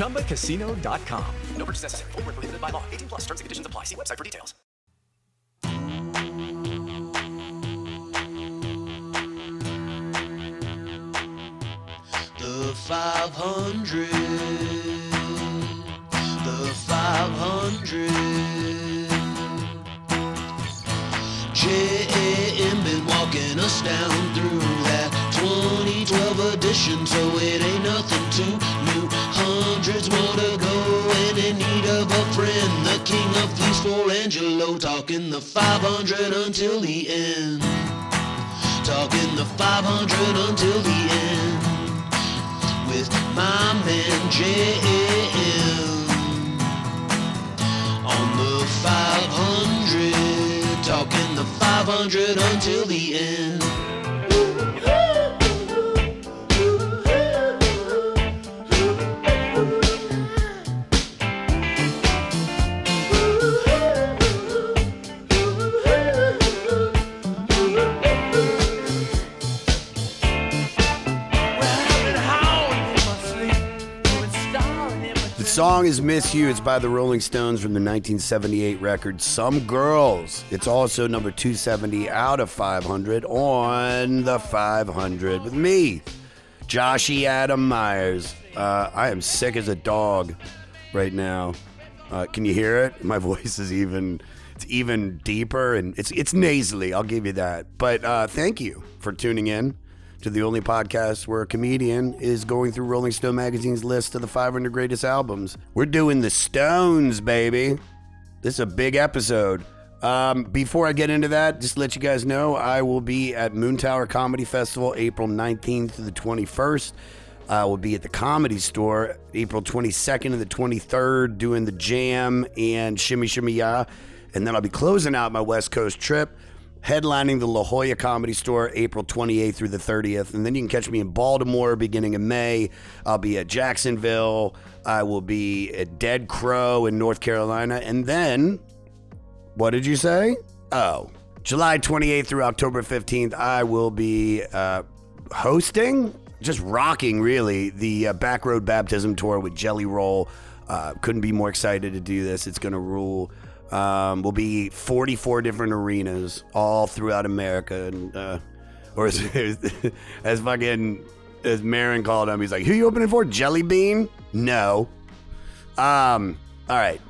ChumbaCasino.com. No purchase necessary. Void where prohibited by law. 18 plus terms and conditions apply. See website for details. The 500. The 500. J.A.M. been walking us down through that 2012 edition, so it ain't nothing too new. Hundreds more to go, and in need of a friend. The king of thieves for Angelo, talking the 500 until the end. Talking the 500 until the end with my man JM on the 500, talking the 500 until the end. Song is Miss You. It's by the Rolling Stones from the 1978 record Some Girls. It's also number 270 out of 500 on the 500 with me, Joshy Adam Meyers. Uh, I am sick as a dog right now. Uh, can you hear it? My voice is even it's even deeper and it's it's nasally. I'll give you that. But uh, thank you for tuning in to the only podcast where a comedian is going through Rolling Stone magazine's list of the 500 greatest albums. We're doing the Stones, baby. This is a big episode. Um, before I get into that, just let you guys know, I will be at Moontower Comedy Festival April 19th to the 21st. I will be at the Comedy Store April 22nd and the 23rd doing the Jam and Shimmy Shimmy Ya. And then I'll be closing out my West Coast trip headlining the La Jolla Comedy Store April 28th through the 30th. And then you can catch me in Baltimore beginning of May. I'll be at Jacksonville. I will be at Dead Crow in North Carolina. And then, what did you say? Oh, July 28th through October 15th, I will be uh, hosting, just rocking really, the uh, Backroad Baptism Tour with Jelly Roll. Uh, couldn't be more excited to do this. It's going to rule. Um, will be 44 different arenas all throughout America, and uh, or as, as fucking as Maron called him, he's like, "Who you opening for? Jelly Bean? No." Um. All right.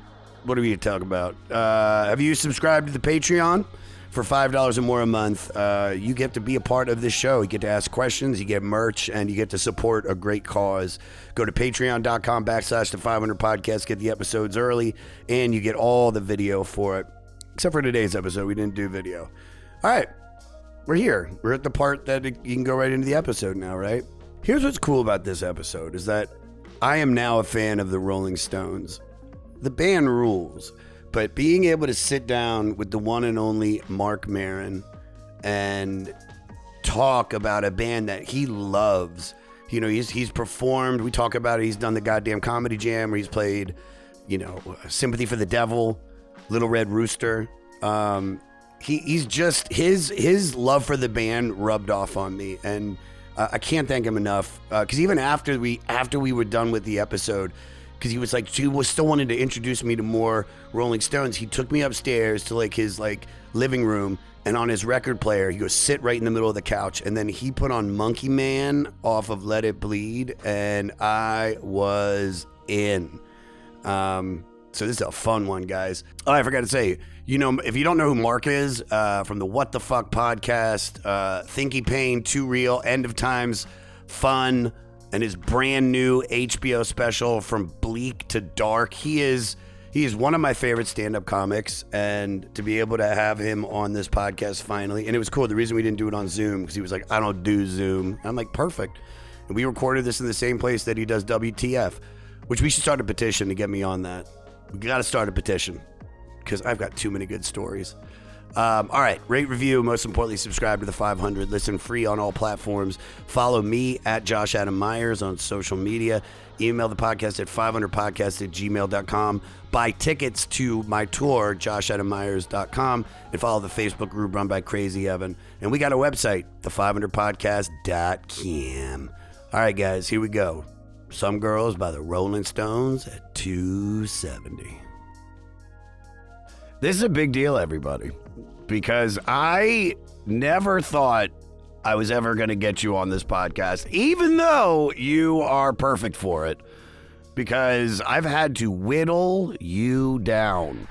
What are we gonna talk about? Uh, have you subscribed to the Patreon? For five dollars or more a month, uh, you get to be a part of this show. You get to ask questions, you get merch, and you get to support a great cause. Go to patreon.com backslash the 500 podcast, get the episodes early, and you get all the video for it. Except for today's episode, we didn't do video. All right, we're here. We're at the part that you can go right into the episode now, right? Here's what's cool about this episode is that I am now a fan of the Rolling Stones. The band rules, but being able to sit down with the one and only Marc Maron and talk about a band that he loves. You know, he's he's performed. We talk about it. He's done the goddamn comedy jam where he's played, you know, Sympathy for the Devil, Little Red Rooster. Um, he he's just his his love for the band rubbed off on me, and uh, I can't thank him enough. Because even after we after we were done with the episode, because he was like he was still wanting to introduce me to more Rolling Stones. He took me upstairs to like his like living room, and on his record player, he goes sit right in the middle of the couch, and then he put on Monkey Man off of Let It Bleed, and I was in. Um, so this is a fun one, guys. Oh, I forgot to say, you know, if you don't know who Mark is uh, from the What the Fuck podcast, uh, Thinky Pain, Too Real, End of Times, Fun, and his brand new HBO special from bleak to dark, he is he is one of my favorite stand-up comics, and to be able to have him on this podcast finally, and it was cool. The reason we didn't do it on Zoom because he was like, "I don't do Zoom." I'm like, "Perfect." And we recorded this in the same place that he does WTF which we should start a petition to get me on that. We got to start a petition because I've got too many good stories. Um, all right, rate, review, most importantly, subscribe to the 500. Listen free on all platforms. Follow me at Josh Adam Meyers on social media. Email the podcast at 500podcast at gmail.com. Buy tickets to my tour, joshadammeyers.com, and follow the Facebook group run by Crazy Evan. And we got a website, the500podcast.com. All right, guys, here we go. Some Girls by the Rolling Stones at 270. This is a big deal, everybody, because I never thought I was ever going to get you on this podcast, even though you are perfect for it, because I've had to whittle you down.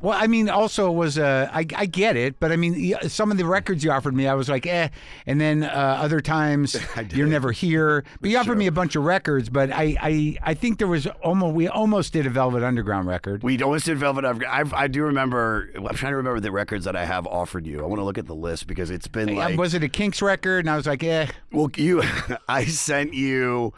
Well, I mean, also it was uh, I, I get it, but I mean, some of the records you offered me, I was like, eh. And then uh, other times, you're never here. But you offered me a bunch of records, but I, I, I think there was almost we almost did a Velvet Underground record. We almost did Velvet Underground. I, I do remember. I'm trying to remember the records that I have offered you. I want to look at the list because it's been like. was it a Kinks record? And I was like, eh. Well, you, I sent you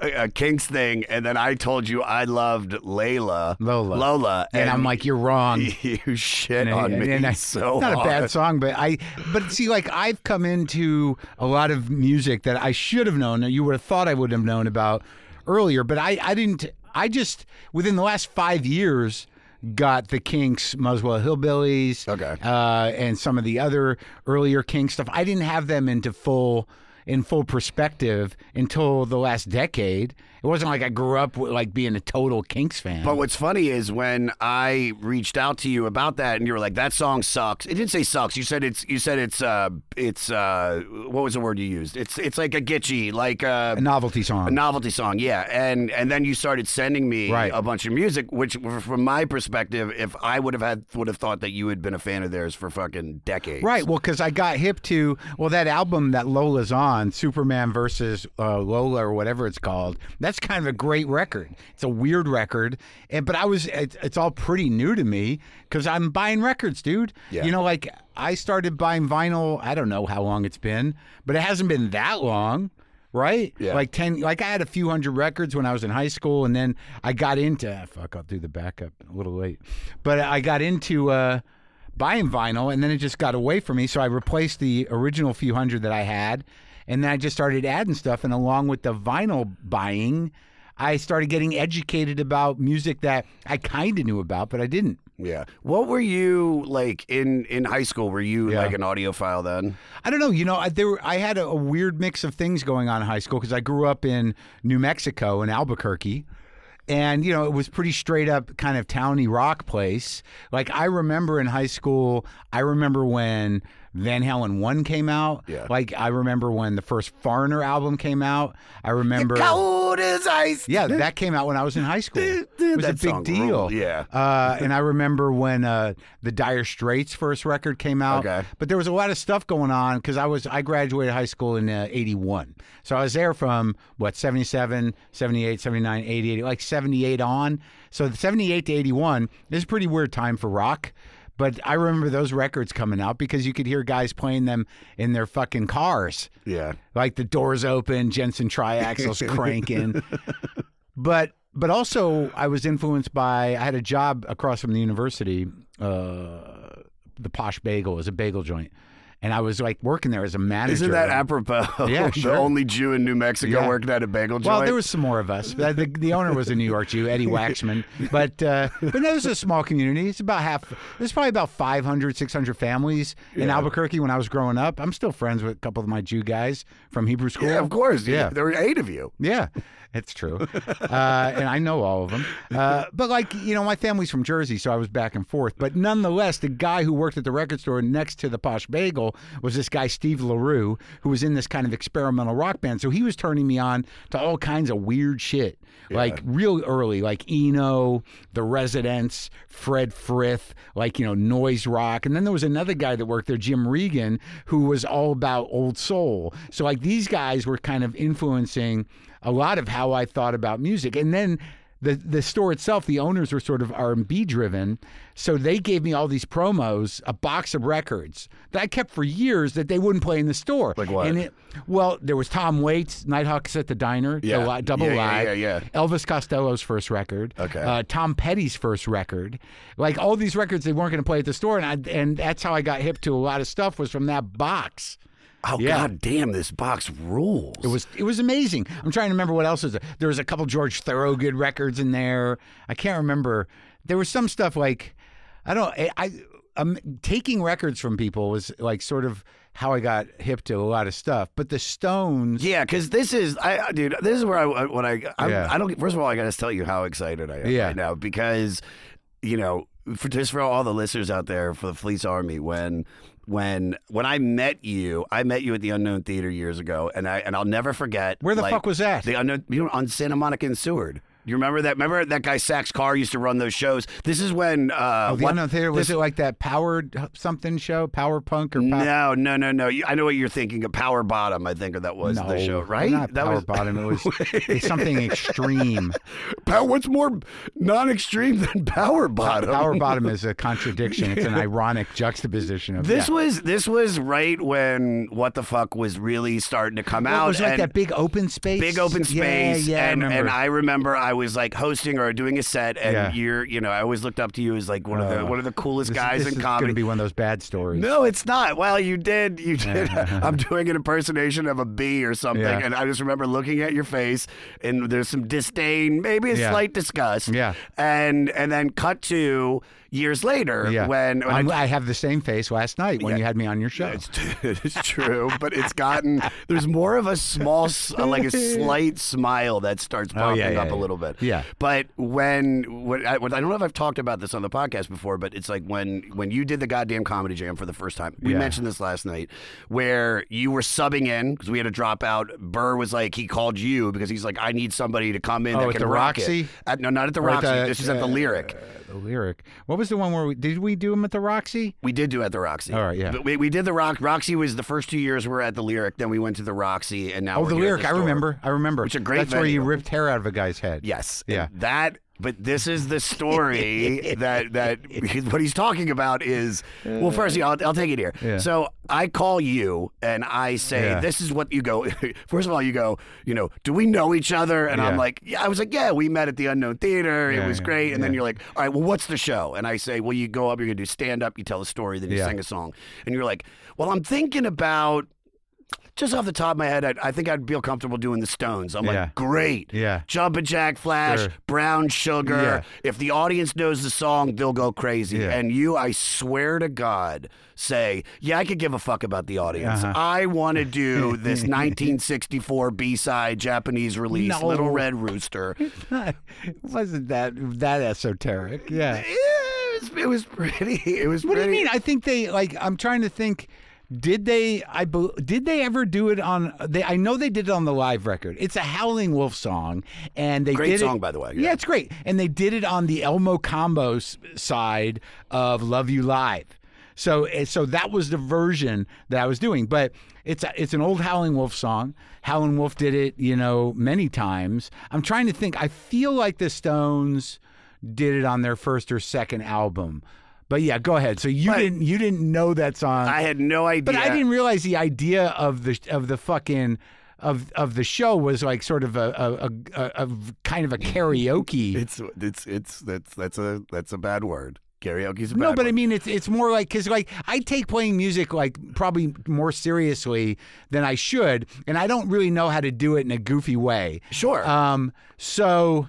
a, a Kinks thing, and then I told you I loved Layla, Lola. Lola, And, I'm like, you're wrong. you shit And- on and- me and I- so not a bad song, but I but see like I've come into a lot of music that I should have known. that You would have thought I would have known about earlier, but I I didn't. I just within the last five years got the Kinks, Muswell Hillbillies, Okay. uh, and some of the other earlier Kinks stuff. I didn't have them into full in full perspective until the last decade. It wasn't like I grew up with, like being a total Kinks fan. But what's funny is when I reached out to you about that, and you were like, "That song sucks." It didn't say sucks. You said it's. You said it's. Uh, it's. Uh, what was the word you used? It's. It's like a gitchy, like uh, a novelty song. a novelty song. Yeah, and and then you started sending me Right. a bunch of music, which, from my perspective, if I would have had would have thought that you had been a fan of theirs for fucking decades. Right. Well, because I got hip to well that album that Lola's on, Superman versus uh, Lola or whatever it's called. That's kind of a great record. It's a weird record, and but I was it's, it's all pretty new to me because I'm buying records, dude. Yeah. You know, like I started buying vinyl. I don't know how long it's been, but it hasn't been that long. Right, Yeah. like ten. Like I had a few hundred records when I was in high school, and then I got into ah, fuck. I'll do the backup a little late, but I got into uh, buying vinyl and then it just got away from me so i replaced the original few hundred that i had and then i just started adding stuff and along with the vinyl buying i started getting educated about music that i kind of knew about but i didn't Yeah. What were you like in in high school? Were you Yeah. like an audiophile then? I don't know. You know, I, there were, I had a, a weird mix of things going on in high school because I grew up in New Mexico in Albuquerque. And, you know, it was pretty straight up kind of towny rock place. Like, I remember in high school, I remember when Van Halen 1 came out. Yeah. Like, I remember when the first Foreigner album came out. I remember. Cold as ice. Yeah, that came out when I was in high school. It was a big deal. ruled, yeah. Uh, and I remember when uh, the Dire Straits first record came out. Okay. But there was a lot of stuff going on because I was I graduated high school in uh, 81. So I was there from what 77, 78, 79, 80, 80 like 78 on. So 78 to 81 is a pretty weird time for rock. But I remember those records coming out because you could hear guys playing them in their fucking cars Yeah. like the doors open, Jensen triaxles cranking. But but also I was influenced by I had a job across from the university, uh, the Posh Bagel is a bagel joint, and I was like working there as a manager. Isn't that apropos? Yeah, sure. the only Jew in New Mexico Yeah. working at a bagel joint. Well, there was some more of us. The, the, owner was a New York Jew, Eddie Waxman. But uh, but no, it was a small community. It's about half. There's probably about 500, 600 families in Albuquerque when I was growing up. I'm still friends with a couple of my Jew guys from Hebrew school. yeah, of course. Yeah. there were eight of you. Yeah, it's true. Uh, and I know all of them. Uh, but, like, you know, my family's from Jersey, so I was back and forth. But nonetheless, the guy who worked at the record store next to the Posh Bagel was this guy, Steve LaRue, who was in this kind of experimental rock band. So he was turning me on to all kinds of weird shit, like real early, like Eno, The Residents, Fred Frith, like, you know, noise rock. And then there was another guy that worked there, Jim Regan, who was all about old soul. So, like, these guys were kind of influencing a lot of how I thought about music. And then the the store itself, the owners were sort of R and B driven, so they gave me all these promos, a box of records that I kept for years that they wouldn't play in the store. Like what? And it, well, there was Tom Waits, Nighthawks at the Diner, Yeah. li- double Yeah, yeah, live, yeah, yeah. Elvis Costello's first record, Okay. uh, Tom Petty's first record, like all these records they weren't going to play at the store, and I, and that's how I got hip to a lot of stuff was from that box. Oh Yeah. god damn, this box rules. It was it was amazing. I'm trying to remember what else was there. There was a couple George Thorogood records in there. I can't remember. There was some stuff like I don't I, I um, taking records from people was like sort of how I got hip to a lot of stuff. But the Stones, Yeah, because this is, I, dude, this is where I, when I, I'm, Yeah. I don't. First of all, I got to tell you how excited I am Yeah. right now because, you know, for just for all the listeners out there for the Fleece Army, when, when, when I met you, I met you at the Unknown Theater years ago, and I, and I'll never forget. Where the like, fuck was that? The Unknown, you know, on Santa Monica and Seward. You remember that? Remember that guy Sax Carr used to run those shows. This is when. Uh, oh, the what- Unknown Theater was this- it like that powered something show, Power Punk or pow- No, no, no, no. I know what you're thinking of. Power Bottom, I think or that was no, the show, right? Not that Power was Bottom. It was something extreme. Power, what's more non-extreme than Power Bottom? Power Bottom is a contradiction. It's an ironic juxtaposition of This yeah. was this was right when what the fuck was really starting to come Well, out. it was like that big open space. big open Yeah, space. Yeah, and, I remember. and I remember I was like hosting or doing a set, and Yeah. you're you know I always looked up to you as like one of the Uh, one of the coolest guys in comedy. Going to be one of those bad stories. No, it's not. Well, you did. You did. I'm doing an impersonation of a bee or something, Yeah. and I just remember looking at your face, and there's some disdain, maybe a Yeah. slight disgust. Yeah. And and then cut to years later Yeah. when, when I, I have the same face last night when Yeah. you had me on your show. it's, it's true, but it's gotten there's more of a small, like a slight smile that starts Oh, popping yeah, yeah, up a little bit. Yeah. But when, when I, when- I don't know if I've talked about this on the podcast before, but it's like when when you did the goddamn comedy jam for the first time. We mentioned this last night, where you were subbing in because we had a drop out. Burr was like he called you because he's like I need somebody to come in Oh, that at can the rock it." Roxy? At, no, not at the Or at Roxy. the- this is at the uh, Lyric. The lyric. What was the one where we did we do them at the Roxy? We did do at the Roxy. All right, yeah. But we, we did the Rock. Roxy was the first two years we were at the Lyric. Then we went to the Roxy, and now Oh, the lyric. I remember. I remember. Which is a great That's where you ripped hair out of a guy's head. Yes. Yeah. And That. But this is the story that that what he's talking about is well. First, I'll, I'll take it here. Yeah. So I call you and I say, Yeah. "This is what you go." First of all, you go, you know, do we know each other? And I'm Yeah. like, yeah. I was like, yeah, we met at the Unknown Theater. Yeah, it was yeah, great. And then yeah. you're like, all right, well, what's the show? And I say, well, you go up, you're gonna do stand up, you tell a story, then you Yeah. sing a song. And you're like, well, I'm thinking about. Just off the top of my head, I, I think I'd feel comfortable doing the Stones. I'm Yeah. like, great. Yeah. Jumpin' Jack Flash, Sure. Brown Sugar. Yeah. If the audience knows the song, they'll go crazy. Yeah. And you, I swear to God, say, yeah, I could give a fuck about the audience. Uh-huh. I want to do this 1964 B-side Japanese release, No. Little Red Rooster. it wasn't that that esoteric. Yeah. it, was, it was pretty. It was What do you mean? I think they like. I'm trying to think. Did they? I did they ever do it on? They I know they did it on the live record. It's a Howling Wolf song, and they Great did song, it, by the way, Yeah. yeah. it's great. And they did it on the El Mocambo's side of Love You Live. So eh, so that was the version that I was doing. But it's a, it's an old Howling Wolf song. Howling Wolf did it, you know, many times. I'm trying to think. I feel like the Stones did it on their first or second album. But yeah, go ahead. So you Right. didn't you didn't know that song, I had no idea. but I didn't realize the idea of the of the fucking of of the show was like sort of a a, a, a kind of a karaoke. It's it's it's that's that's a that's a bad word. Karaoke's a bad no, but I word. mean it's it's more like because like I take playing music like probably more seriously than I should, and I don't really know how to do it in a goofy way. Sure. Um. So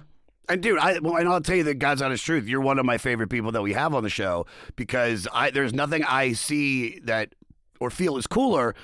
And dude, I well, and I'll tell you the God's honest truth. You're one of my favorite people that we have on the show because I there's nothing I see that or feel is cooler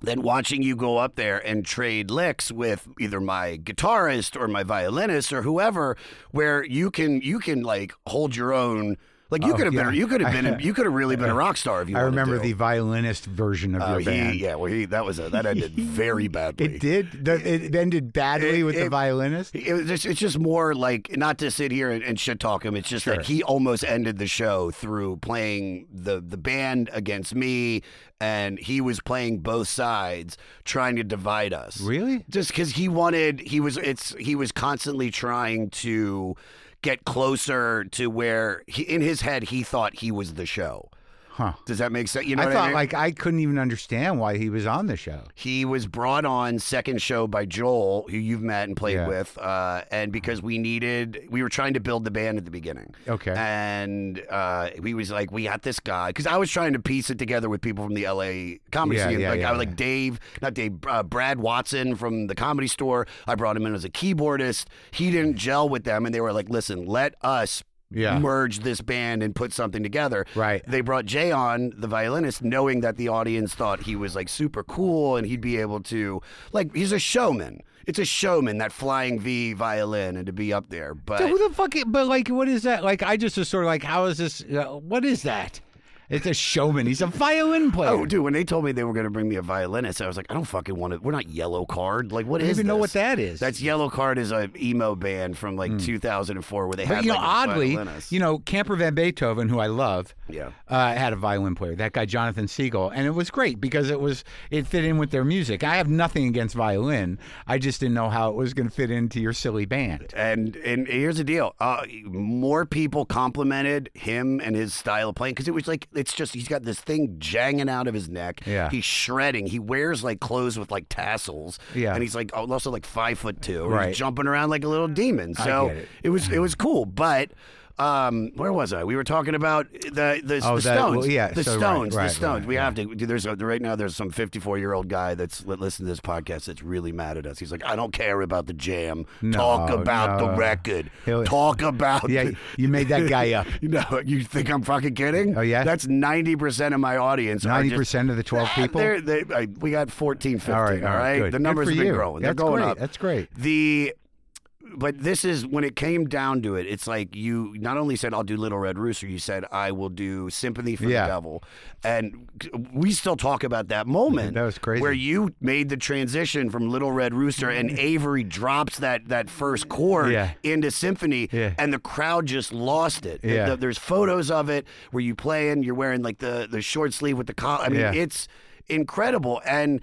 than watching you go up there and trade licks with either my guitarist or my violinist or whoever, where you can you can like hold your own Like you Oh, could have yeah. been, you could have been, you could have really been a rock star if you. I remember to. the violinist version of Oh, your he, band. yeah, well, he that was a, that ended very badly. It did. The, it ended badly It- with the violinist. It was just, it's just more like not to sit here and, and shit talk him. It's just Sure. that he almost ended the show through playing the the band against me, and he was playing both sides, trying to divide us. Really? Just because he wanted, he was it's he was constantly trying to get closer to where he, in his head he thought he was the show. Huh. Does that make sense? You know I what thought I mean? like I couldn't even understand why he was on the show. He was brought on second show by Joel, who you've met and played Yeah. with, uh, and because we needed, we were trying to build the band at the beginning. Okay. And uh, we was like, we got this guy because I was trying to piece it together with people from the LA comedy Yeah, scene. yeah, like yeah, I was yeah. like Dave, not Dave, uh, Brad Watson from the Comedy Store. I brought him in as a keyboardist. He didn't gel with them, and they were like, listen, let us. Yeah. Merge this band and put something together. Right. They brought Jay on, the violinist, knowing that the audience thought he was like super cool and he'd be able to, like, he's a showman. It's a showman, that flying V violin, and to be up there. But So who the fuck? But like, what is that? Like, I just was sort of like, how is this? Uh, what is that? It's a showman. He's a violin player. oh, dude, when they told me they were going to bring me a violinist, I was like, I don't fucking want to. We're not Yellowcard. Like, what I don't is even know this? what that is. That's Yellowcard is a emo band from like 2004 where they But had you know, like a oddly, violinist. you know, Camper Van Beethoven, who I love, Yeah. uh, had a violin player. That guy, Jonathan Segel, and it was great because it was it fit in with their music. I have nothing against violin. I just didn't know how it was going to fit into your silly band. And and here's the deal: uh, more people complimented him and his style of playing because it was like it's just he's got this thing janging out of his neck. Yeah. he's shredding. He wears like clothes with like tassels. Yeah. and he's like oh, also like five foot two. Right. he's jumping around like a little demon. So get it. was it was cool, but. Um, where was I? We were talking about the the, Oh, the that- Stones. well, yeah, the so Stones. right, the Stones. right, we have to. There's a, right now. There's some 54 year old guy that's li- listening to this podcast that's really mad at us. He's like, I don't care about the jam. Talk No, about the record. He'll- Talk about. Yeah, the- you made that guy up. you know, you think I'm fucking kidding? Oh, yeah? That's 90 percent of my audience. 90 percent of the twelve Ah, people. they're- I, we got 14, 15. All right, all right. The numbers have been you. growing. They're That's going great. up. That's great. The but this is when it came down to it. It's like you not only said I'll do Little Red Rooster, you said I will do Sympathy for Yeah. the Devil, and we still talk about that moment. That was crazy. Where you made the transition from Little Red Rooster, and mm. Avery drops that that first chord Yeah. into Sympathy, Yeah. and the crowd just lost it. Yeah. The- there's photos of it where you playing, you're wearing like the the short sleeve with the collar. I mean, it's incredible and.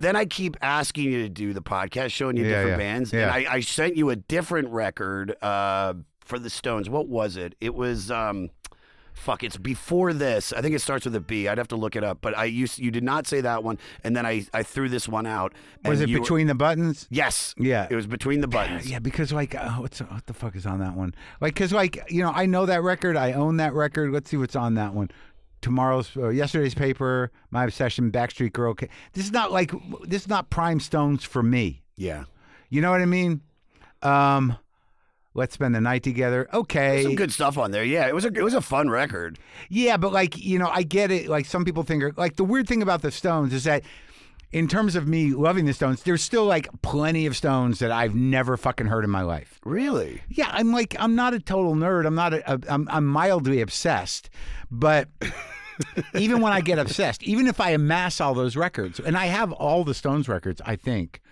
Then I keep asking you to do the podcast, showing you Yeah, different yeah. bands, Yeah. and I, I sent you a different record uh, for the Stones. What was it? It was um, fuck. It's before this. I think it starts with a B. I'd have to look it up. But I used you did not say that one, and then I I threw this one out. Was it you were- between the buttons? yes. Yeah. It was between the buttons. Yeah, because like, uh, what's what the fuck is on that one? Like, cause like, you know, I know that record. I own that record. Let's see what's on that one. Tomorrow's, uh, yesterday's paper, my obsession, Backstreet Girl. This is not like this is not prime stones for me. Yeah. You know what I mean? Um, let's spend the night together. Okay. Some good stuff on there. Yeah, it was a it was a fun record. Yeah, but like you know, I get it. Like some people think, like the weird thing about the Stones is that, in terms of me loving the Stones, there's still like plenty of Stones that I've never fucking heard in my life. Really? Yeah, I'm like I'm not a total nerd. I'm not a, a I'm I'm mildly obsessed, but. even when I get obsessed, even if I amass all those records, and I have all the Stones records, I think.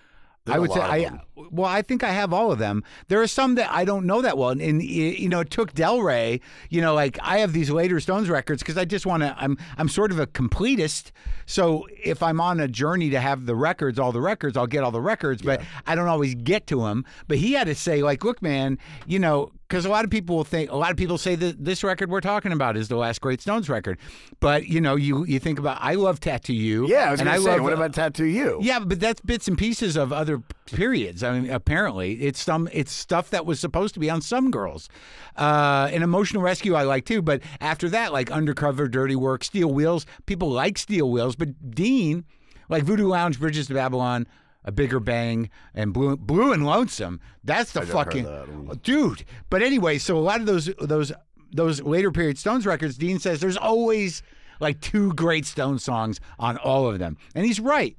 I would say I well, I think I have all of them. There are some that I don't know that well, and, and you know, it took Del Rey. You know, like I have these later Stones records because I just want to. I'm I'm sort of a completist. So if I'm on a journey to have the records, all the records, I'll get all the records, but I don't always get to them. But he had to say, like, look, man, you know, because a lot of people will think, a lot of people say that this record we're talking about is the last great Stones record. But you know, you you think about, I love Tattoo You. Yeah, I was and I say. love, what about Tattoo You? yeah, but that's bits and pieces of other periods. I mean, apparently, it's some it's stuff that was supposed to be on some girls. Uh, an emotional rescue I like too, but after that, like undercover, dirty work, steel wheels. People like steel wheels, but Dean, like Voodoo Lounge, Bridges to Babylon. A bigger bang and blue, blue and lonesome. That's the heard fucking that dude. But anyway, so a lot of those those those later period Stones records, Dean says there's always like two great stone songs on all of them, and he's right.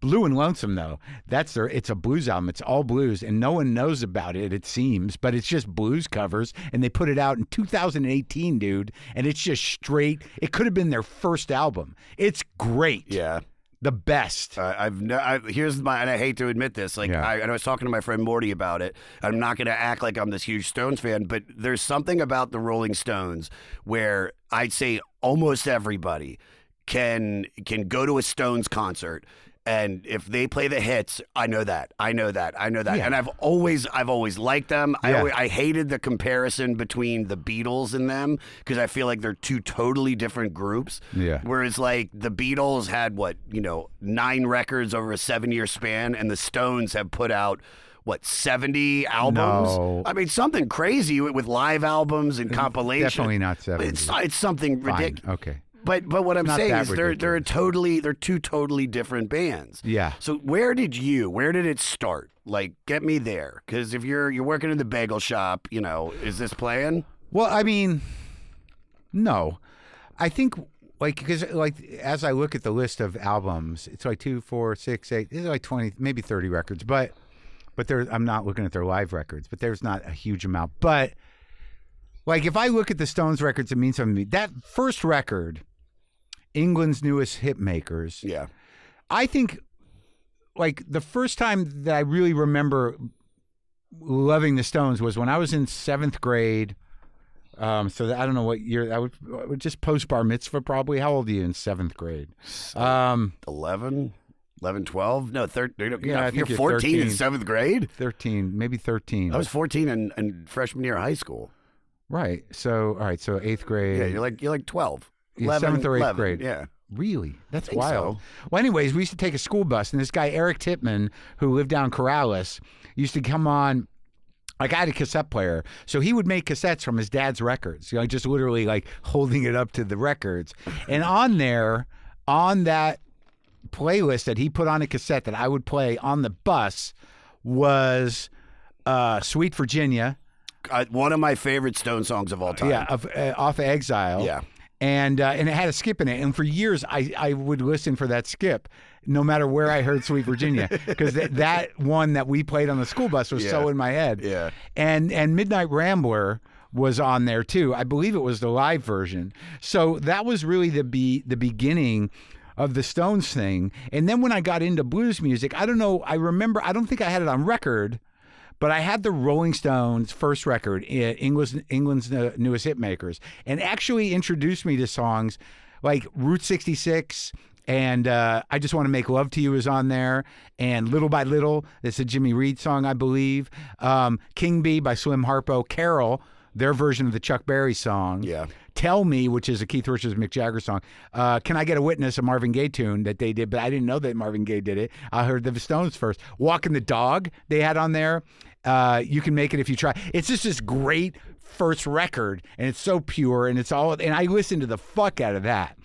Blue and Lonesome though, that's their it's a blues album. It's all blues and no one knows about it it seems, but it's just blues covers and they put it out in 2018, dude, and it's just straight. It could have been their first album. It's great. Yeah. The best. Uh, I've no, I, here's my and I hate to admit this. Like Yeah. I, and I was talking to my friend Morty about it. I'm not going to act like I'm this huge Stones fan, but there's something about the Rolling Stones where I'd say almost everybody can can go to a Stones concert. And if they play the hits, I know that. I know that. I know that. Yeah. And I've always, I've always liked them. I, always, I hated the comparison between the Beatles and them because I feel like they're two totally different groups. Yeah. Whereas like the Beatles had what you know nine records over a seven year span, and the Stones have put out what seventy albums. No. I mean something crazy with, with live albums and compilations. Definitely not 70. It's it's something ridiculous. Okay. But but what I'm Not saying that is they're they're ridiculous. totally they're two totally different bands. Yeah. So where did you where did it start? Like get me there because if you're you're working in the bagel shop, you know, is this playing? Well, I mean, no. I think like because like as I look at the list of albums, it's like two, four, six, eight. It's like twenty, maybe thirty records, but but there I'm not looking at their live records, but there's not a huge amount. But like if I look at the Stones records, it means something to me. That first record, England's newest hit makers. Yeah. I think like the first time that I really remember loving the Stones was when I was in seventh grade. Um, so that, I don't know what year I would, I would just post bar mitzvah probably. How old are you in seventh grade? Um, 11, 11, 12? No, 13. Yeah, I you're think you're 14 in seventh grade? thirteen, maybe thirteen. I was 14 in, in freshman year of high school. right. So all right. So eighth grade. Yeah, you're like you're like 12. Yeah, 11, seventh or eighth 11, grade. Yeah. Really? That's think wild. so. Well, anyways, we used to take a school bus, and this guy Eric Titman, who lived down Corrales, used to come on. Like I had a cassette player, so he would make cassettes from his dad's records. You know, just literally like holding it up to the records, and on there, on that playlist that he put on a cassette that I would play on the bus was uh, "Sweet Virginia." Uh, one of my favorite Stone songs of all time. Yeah, of, uh, off of Exile. Yeah. And uh, and it had a skip in it, and for years I, I would listen for that skip, no matter where I heard Sweet Virginia, because that, that one that we played on the school bus was so in my head. Yeah. And and Midnight Rambler was on there too. I believe it was the live version. So that was really the be the beginning of the Stones thing. And then when I got into blues music, I don't know. I remember. I don't think I had it on record. But I had the Rolling Stones' first record, England's, England's uh, newest hit makers, and actually introduced me to songs like Route 66 and uh, I Just Want to Make Love to You is on there, and Little by Little, it's a Jimmy Reed song, I believe. Um, King Bee by Slim Harpo, Carol, their version of the Chuck Berry song. Yeah. Tell Me, which is a Keith Richards Mick Jagger song. Uh, Can I Get a Witness, a Marvin Gaye tune that they did, but I didn't know that Marvin Gaye did it. I heard the Stones first. Walking the Dog, they had on there. Uh, you can make it if you try. It's just this great first record, and it's so pure, and it's all. And I listened to the fuck out of that.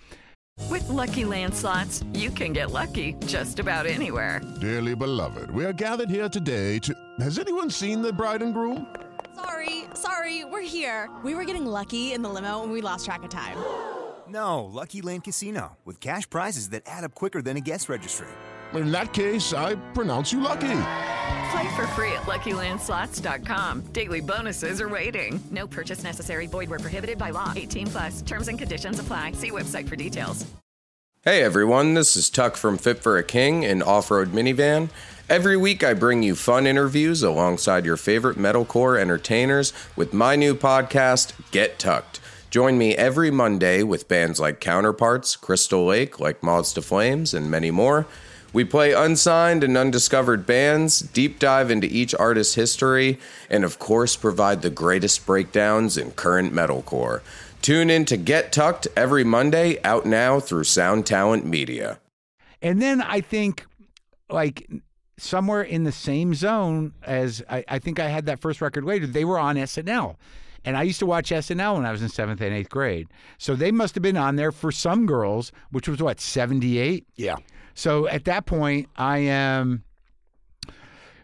With Lucky Land slots, you can get lucky just about anywhere. Dearly beloved, we are gathered here today to. Has anyone seen the bride and groom? Sorry, sorry, we're here. We were getting lucky in the limo and we lost track of time. No, Lucky Land Casino, with cash prizes that add up quicker than a guest registry. In that case, I pronounce you lucky. Play for free at LuckyLandSlots.com. Daily bonuses are waiting. No purchase necessary. Void where prohibited by law. 18 plus. Terms and conditions apply. See website for details. Hey everyone, this is Tuck from Fit for a King, an off road minivan. Every week I bring you fun interviews alongside your favorite metalcore entertainers with my new podcast, Get Tucked. Join me every Monday with bands like Counterparts, Crystal Lake, like Moths to Flames, and many more. We play unsigned and undiscovered bands, deep dive into each artist's history, and of course provide the greatest breakdowns in current metalcore. Tune in to Get Tucked every Monday, out now through Sound Talent Media. And then I think, like, somewhere in the same zone as I, I think I had that first record later, they were on SNL. And I used to watch SNL when I was in seventh and eighth grade. So they must have been on there for some girls, which was what, 78? Yeah. So at that point, I am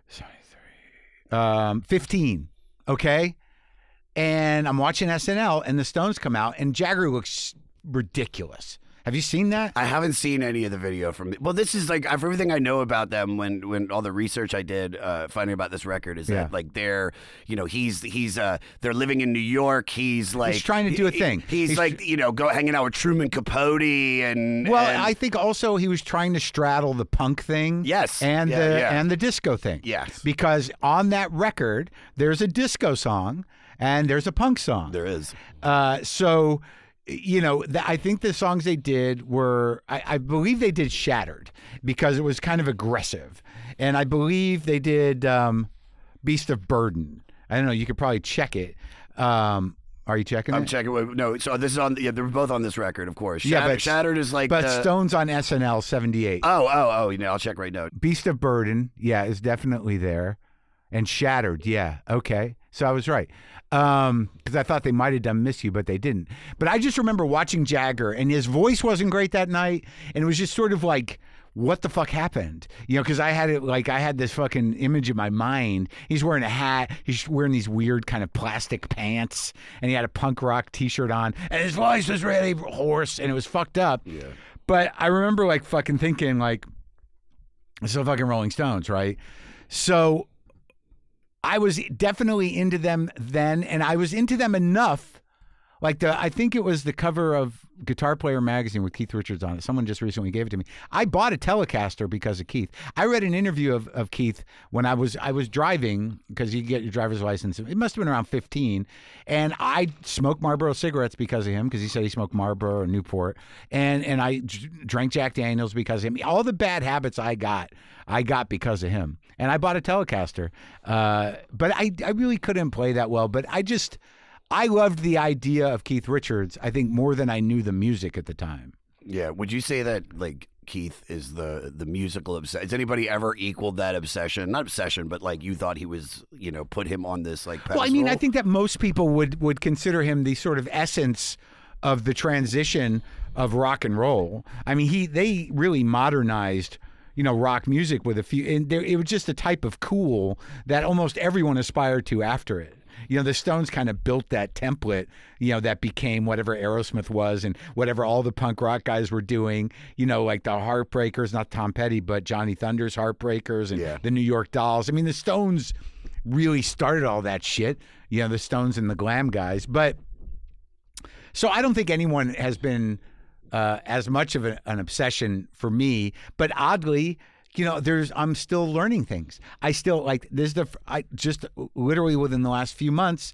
73, um, 15. Okay. And I'm watching SNL, and the Stones come out, and Jagger looks ridiculous. Have you seen that? I haven't seen any of the video from. Well, this is like everything I know about them. When when all the research I did uh, finding about this record is Yeah. that like they're you know he's he's uh they're living in New York. He's like trying to do a he- thing. He's, He's like you know go hanging out with Truman Capote and Well, and- I think also he was trying to straddle the punk thing, Yes. and Yeah, the yeah. and the disco thing, Yes. Because on that record, there's a disco song and there's a punk song. there is. Uh, so, you know, th- I think the songs they did were, I, I believe they did Shattered because it was kind of aggressive. And I believe they did um, Beast of Burden. I don't know. You could probably check it. Um, are you checking I'm it? checking. No, so this is on. Yeah, they're both on this record, of course. Yeah, but- Shattered is like. but the, Stones on SNL 78. Oh, oh, oh. You know, I'll check right now. Beast of Burden, yeah, is definitely there. And Shattered, yeah, okay. So I was right. Um, because I thought they might have done Miss You, but they didn't. But I just remember watching Jagger, and his voice wasn't great that night, and it was just sort of like, what the fuck happened? You know, because I had it like I had this fucking image in my mind. He's wearing a hat, he's wearing these weird kind of plastic pants, and he had a punk rock T-shirt on, and his voice was really hoarse, and it was fucked up. Yeah. But I remember like fucking thinking like, it's the fucking Rolling Stones, right? So I was definitely into them then, and I was into them enough. Like the, I think it was the cover of Guitar Player magazine with Keith Richards on it. Someone just recently gave it to me. I bought a Telecaster because of Keith. I read an interview of, of Keith when I was I was driving because you get your driver's license. It must have been around fifteen, and I smoked Marlboro cigarettes because of him because he said he smoked Marlboro or Newport, and and I drank Jack Daniels because of him. All the bad habits I got, I got because of him. And I bought a Telecaster, uh, but I I really couldn't play that well. But I just I loved the idea of Keith Richards. I think more than I knew the music at the time. Yeah. Would you say that like Keith is the the musical obsession? Has anybody ever equaled that obsession? Not obsession, but like you thought he was, you know, put him on this like. Well, I mean, I think that most people would would consider him the sort of essence of the transition of rock and roll. I mean, he they really modernized you know rock music with a few and there, it was just a type of cool that almost everyone aspired to after it. You know, the Stones kind of built that template, you know, that became whatever Aerosmith was and whatever all the punk rock guys were doing, you know, like the Heartbreakers, not Tom Petty, but Johnny Thunder's Heartbreakers and Yeah. the New York Dolls. I mean, the Stones really started all that shit, you know, the Stones and the glam guys. But so I don't think anyone has been uh, as much of a, an obsession for me. But oddly, you know, there's I'm still learning things. I still like this. Is the I just literally within the last few months.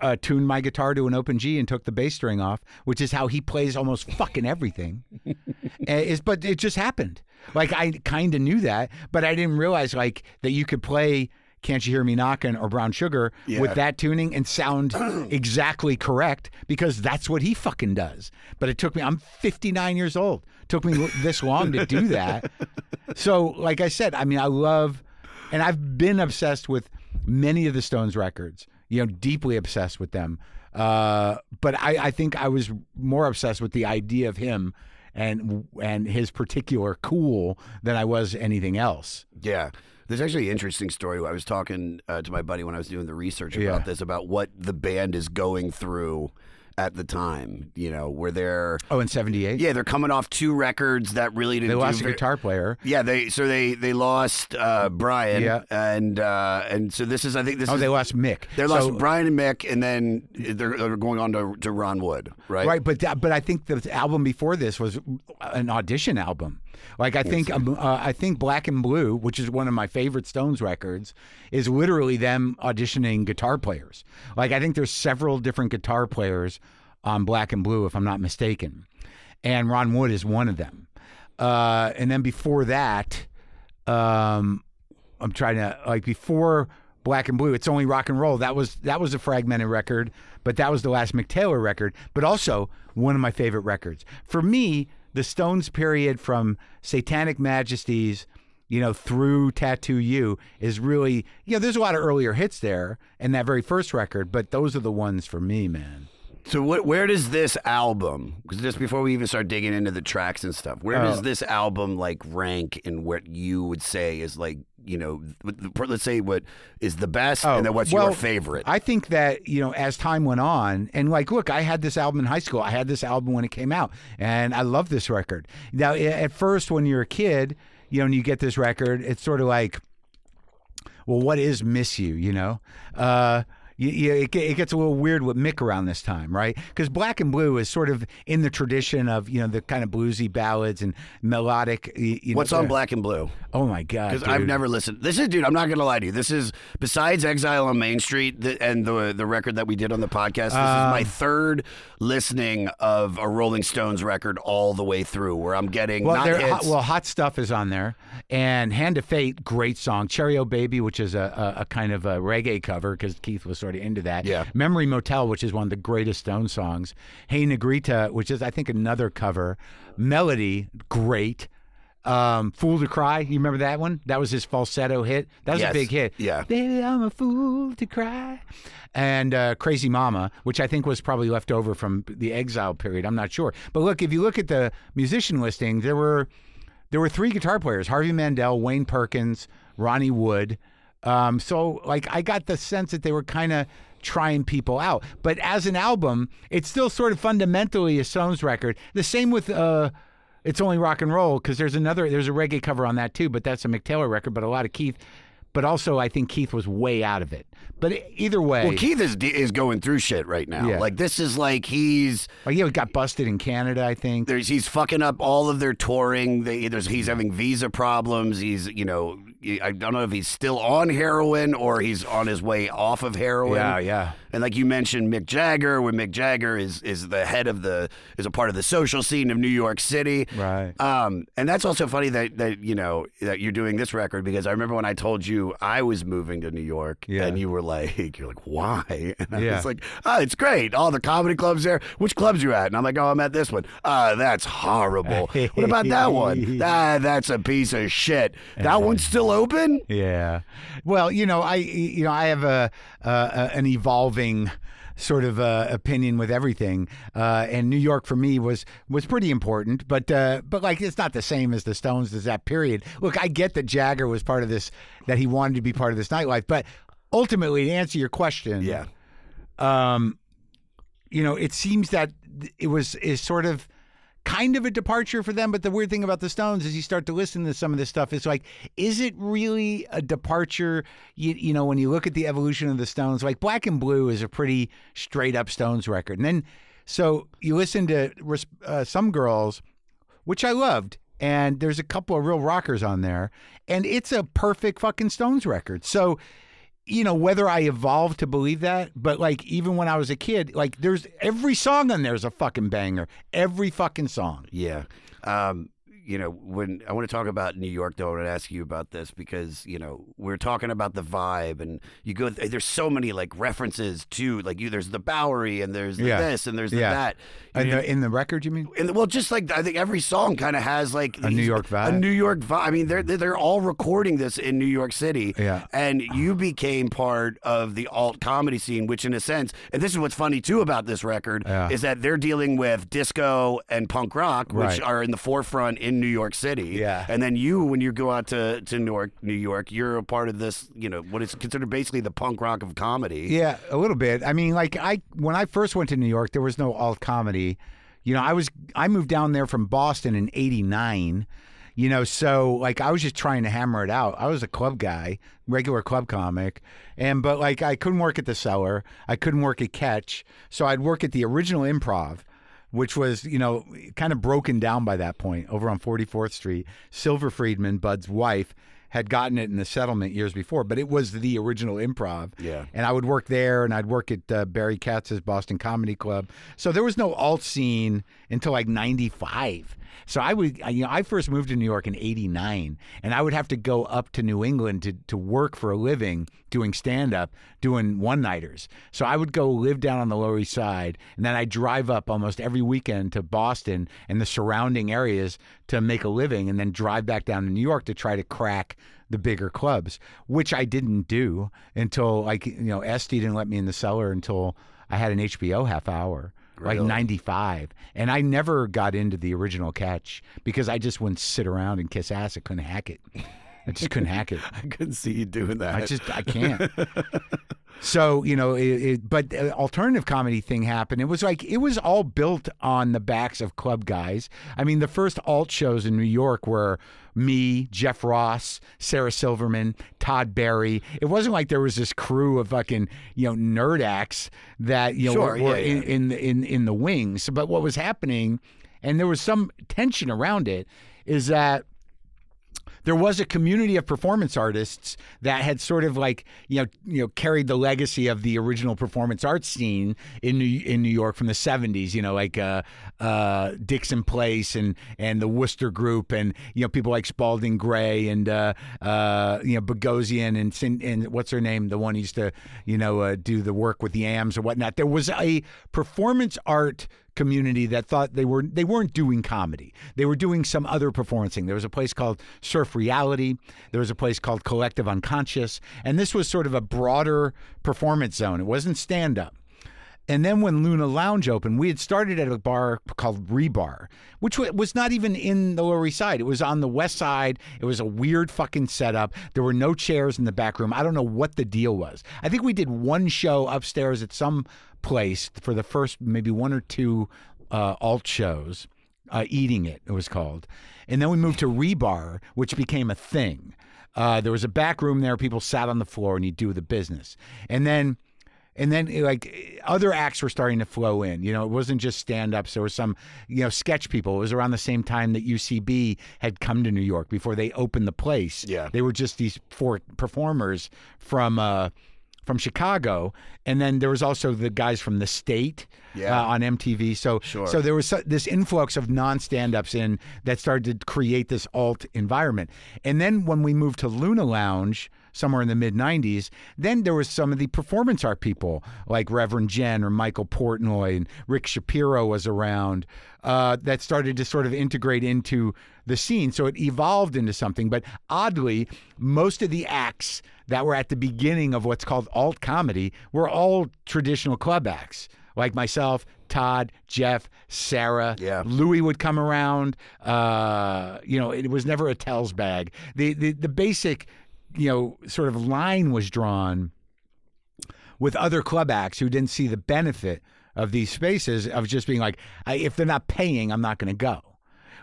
Uh, tuned my guitar to an open G and took the bass string off, which is how he plays almost fucking everything. Uh, is but it just happened. Like I kind of knew that, but I didn't realize like that you could play "Can't You Hear Me Knocking" or "Brown Sugar" Yeah. with that tuning and sound exactly correct because that's what he fucking does. But it took me. I'm 59 years old. Took me this long to do that. So, like I said, I mean, I love, and I've been obsessed with many of the Stones records. You know, deeply obsessed with them. Uh, but I, I think I was more obsessed with the idea of him and and his particular cool than I was anything else. Yeah. There's actually an interesting story. I was talking uh, to my buddy when I was doing the research about Yeah. this, about what the band is going through at the time. You know, where they're Oh, in '78, yeah, they're coming off two records that really didn't. they do lost a guitar player. Yeah, they so they they lost uh, Brian. Yeah. and uh, and so this is I think this is Oh, is they lost Mick. they So- lost Brian and Mick, and then they're, they're going on to, to Ron Wood, right? Right, but that, but I think the album before this was an audition album. Like I think um, uh, I think Black and Blue, which is one of my favorite Stones records, is literally them auditioning guitar players. Like I think there's several different guitar players on Black and Blue, if I'm not mistaken, and Ron Wood is one of them. Uh, and then before that, um, I'm trying to like before Black and Blue, it's only rock and roll. That was that was a fragmented record, but that was the last Mick Taylor record, but also one of my favorite records. For me, the Stones period from Satanic Majesties, you know, through Tattoo You is really, you know, there's a lot of earlier hits there in that very first record, but those are the ones for me, man. So what, where does this album? Because just before we even start digging into the tracks and stuff, where does Oh. this album like rank in what you would say is like you know, let's say what is the best, Oh, and then what's well, your favorite? I think that, you know, as time went on, and like, look, I had this album in high school. I had this album when it came out, and I love this record. Now, at first, when you're a kid, you know, and you get this record, it's sort of like, well, what is Miss You, you know? Uh, you, you, it, it gets a little weird with Mick around this time, right? Because Black and Blue is sort of in the tradition of, you know, the kind of bluesy ballads and melodic. You know, What's on the- Black and Blue? Oh, my God. Because I've never listened. This is, dude. I'm not gonna lie to you. This is besides Exile on Main Street the, and the the record that we did on the podcast. This is my Um, third listening of a Rolling Stones record all the way through, where I'm getting Well, hot, well, hot stuff is on there, and Hand of Fate, great song. Cherry O Baby, which is a, a, a kind of a reggae cover because Keith was sort of into that. Yeah. Memory Motel, which is one of the greatest Stone songs. Hey Negrita, which is I think another cover. Melody, great. Um, Fool to Cry, you remember that one? That was his falsetto hit. That was Yes. a big hit. Yeah. Baby, I'm a fool to cry. And uh, Crazy Mama, which I think was probably left over from the exile period. I'm not sure. But look, if you look at the musician listing, there were there were three guitar players: Harvey Mandel, Wayne Perkins, Ronnie Wood. Um, so, like, I got the sense that they were kind of trying people out. But as an album, it's still sort of fundamentally a Stones record. The same with. Uh, it's only rock and roll because there's another there's a reggae cover on that too, but that's a Mick Taylor record. But a lot of Keith, but also I think Keith was way out of it. But either way, well, Keith is is going through shit right now. Yeah. Like this is like he's like yeah, got busted in Canada. I think there's he's fucking up all of their touring. They, there's he's having visa problems. He's you know I don't know if he's still on heroin or he's on his way off of heroin. Yeah, yeah. And like you mentioned, Mick Jagger, when Mick Jagger is is the head of the is a part of the social scene of New York City. Right. Um, and that's also funny that that you know that you're doing this record because I remember when I told you I was moving to New York, Yeah. and you were like, you're like, why? And I Yeah. was like, oh, it's great. All the comedy clubs there. Which clubs you at? And I'm like, oh, I'm at this one. Ah, that's horrible. what about that one? Ah, that's a piece of shit. That one's still open. Yeah. Well, you know, I you know I have a, uh, an evolving sort of uh, opinion with everything, uh, and New York for me was was pretty important, but uh, but like it's not the same as the Stones as that period. Look, I get that Jagger was part of this, that he wanted to be part of this nightlife, but ultimately, to answer your question, Yeah. um, you know, it seems that it was is sort of kind of a departure for them. But the weird thing about the Stones is you start to listen to some of this stuff. It's like, is it really a departure? You, you know, when you look at the evolution of the Stones, like Black and Blue is a pretty straight up Stones record, and then so you listen to uh, some girls, which I loved. And there's a couple of real rockers on there, and it's a perfect fucking Stones record. So, you know whether I evolved to believe that, but like even when I was a kid, like there's every song on there is a fucking banger. Every fucking song. Yeah. Um, you know, when I want to talk about New York, though, I want to ask you about this because you know we're talking about the vibe, and you go. There's so many like references to like you. There's the Bowery, and there's the Yeah. this, and there's the Yeah. that. In You know, the, in the record, you mean? and well, just like I think every song kind of has like A New York vibe? A New York vibe. I mean, they're they're they're all recording this in New York City. Yeah. And you became part of the alt comedy scene, which in a sense, and this is what's funny too about this record Yeah. is that they're dealing with disco and punk rock, which Right. are in the forefront in New York City. Yeah. And then you, when you go out to to New York, New York, you're a part of this. You know what is considered basically the punk rock of comedy. Yeah, a little bit. I mean, like I when I first went to New York, there was no alt comedy. You know, I was I moved down there from Boston in '89. You know, so like I was just trying to hammer it out. I was a club guy, regular club comic, and but like I couldn't work at the cellar. I couldn't work at Catch, so I'd work at the original Improv. Which was, you know, kind of broken down by that point over on 44th Street. Silver Friedman, Budd's wife, had gotten it in the settlement years before, but it was the original improv. Yeah. And I would work there and I'd work at uh, Barry Katz's Boston Comedy Club. So there was no alt scene until like 95. So I would, I- you know, I first moved to New York in 89 and I would have to go up to New England to, to work for a living doing stand up, doing one nighters. So I would go live down on the Lower East Side and then I'd drive up almost every weekend to Boston and the surrounding areas to make a living and then drive back down to New York to try to crack the bigger clubs, which I didn't do until like you know Estee didn't let me in the cellar until I had an HBO half hour. Like 95. And I never got into the original catch because I just wouldn't sit around and kiss ass. I couldn't hack it. I just couldn't hack it. I couldn't see you doing that. I just I can't. so you know, it, it, but the alternative comedy thing happened. It was like it was all built on the backs of club guys. I mean, the first alt shows in New York were me, Jeff Ross, Sarah Silverman, Todd Barry. It wasn't like there was this crew of fucking you know nerd acts that you know Sure, were, were yeah, in, yeah. in the in in the wings. But what was happening, and there was some tension around it, is that there was a community of performance artists that had sort of like you know you know carried the legacy of the original performance art scene in New in New York from the 70s you know like uh, uh, Dixon Place and and the Wooster Group and you know people like Spalding Gray and uh, uh, you know Bogosian and and what's her name? The one who used to you know uh, do the work with the AMs or whatnot. There was a performance art community that thought they were they weren't doing comedy. They were doing some other performancing. There was a place called Surf Reality. There was a place called Collective Unconscious, and this was sort of a broader performance zone. It wasn't stand up. And then when Luna Lounge opened, we had started at a bar called Rebar, which was not even in the Lower East Side. It was on the West Side. It was a weird fucking setup. There were no chairs in the back room. I don't know what the deal was. I think we did one show upstairs at some place for the first maybe one or two uh, alt shows. Uh, Eating It, it was called. And then we moved to Rebar, which became a thing. Uh, there was a back room there. People sat on the floor and you do the business. And then and then like other acts were starting to flow in. You know, it wasn't just stand-ups. There was some, you know, sketch people. It was around the same time that UCB had come to New York before they opened the place. Yeah. they were just these four performers from uh, from Chicago, and then there was also the guys from the state Yeah. uh, on MTV. So Sure. so there was this influx of non-stand-ups in that started to create this alt environment. And then when we moved to Luna Lounge somewhere in the mid 90s, then there was some of the performance art people like Reverend Jen or Michael Portnoy and Rick Shapiro was around uh, that started to sort of integrate into the scene. So it evolved into something. But oddly, most of the acts that were at the beginning of what's called alt comedy were all traditional club acts like myself, Todd, Jeff, Sarah. Yeah. Louis would come around. Uh, you know, it was never a tells bag. The, the the basic, you know, sort of line was drawn with other club acts who didn't see the benefit of these spaces of just being like, if they're not paying, I'm not going to go.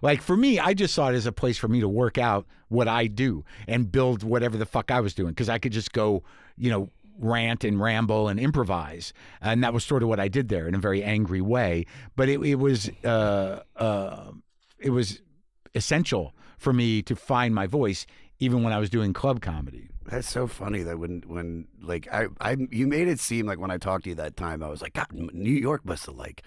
Like for me, I just saw it as a place for me to work out what I do and build whatever the fuck I was doing because I could just go, you know, rant and ramble and improvise, and that was sort of what I did there in a very angry way. But it, it was uh, uh, it was essential for me to find my voice, even when I was doing club comedy. That's so funny that when when like I I you made it seem like when I talked to you that time I was like God New York must have like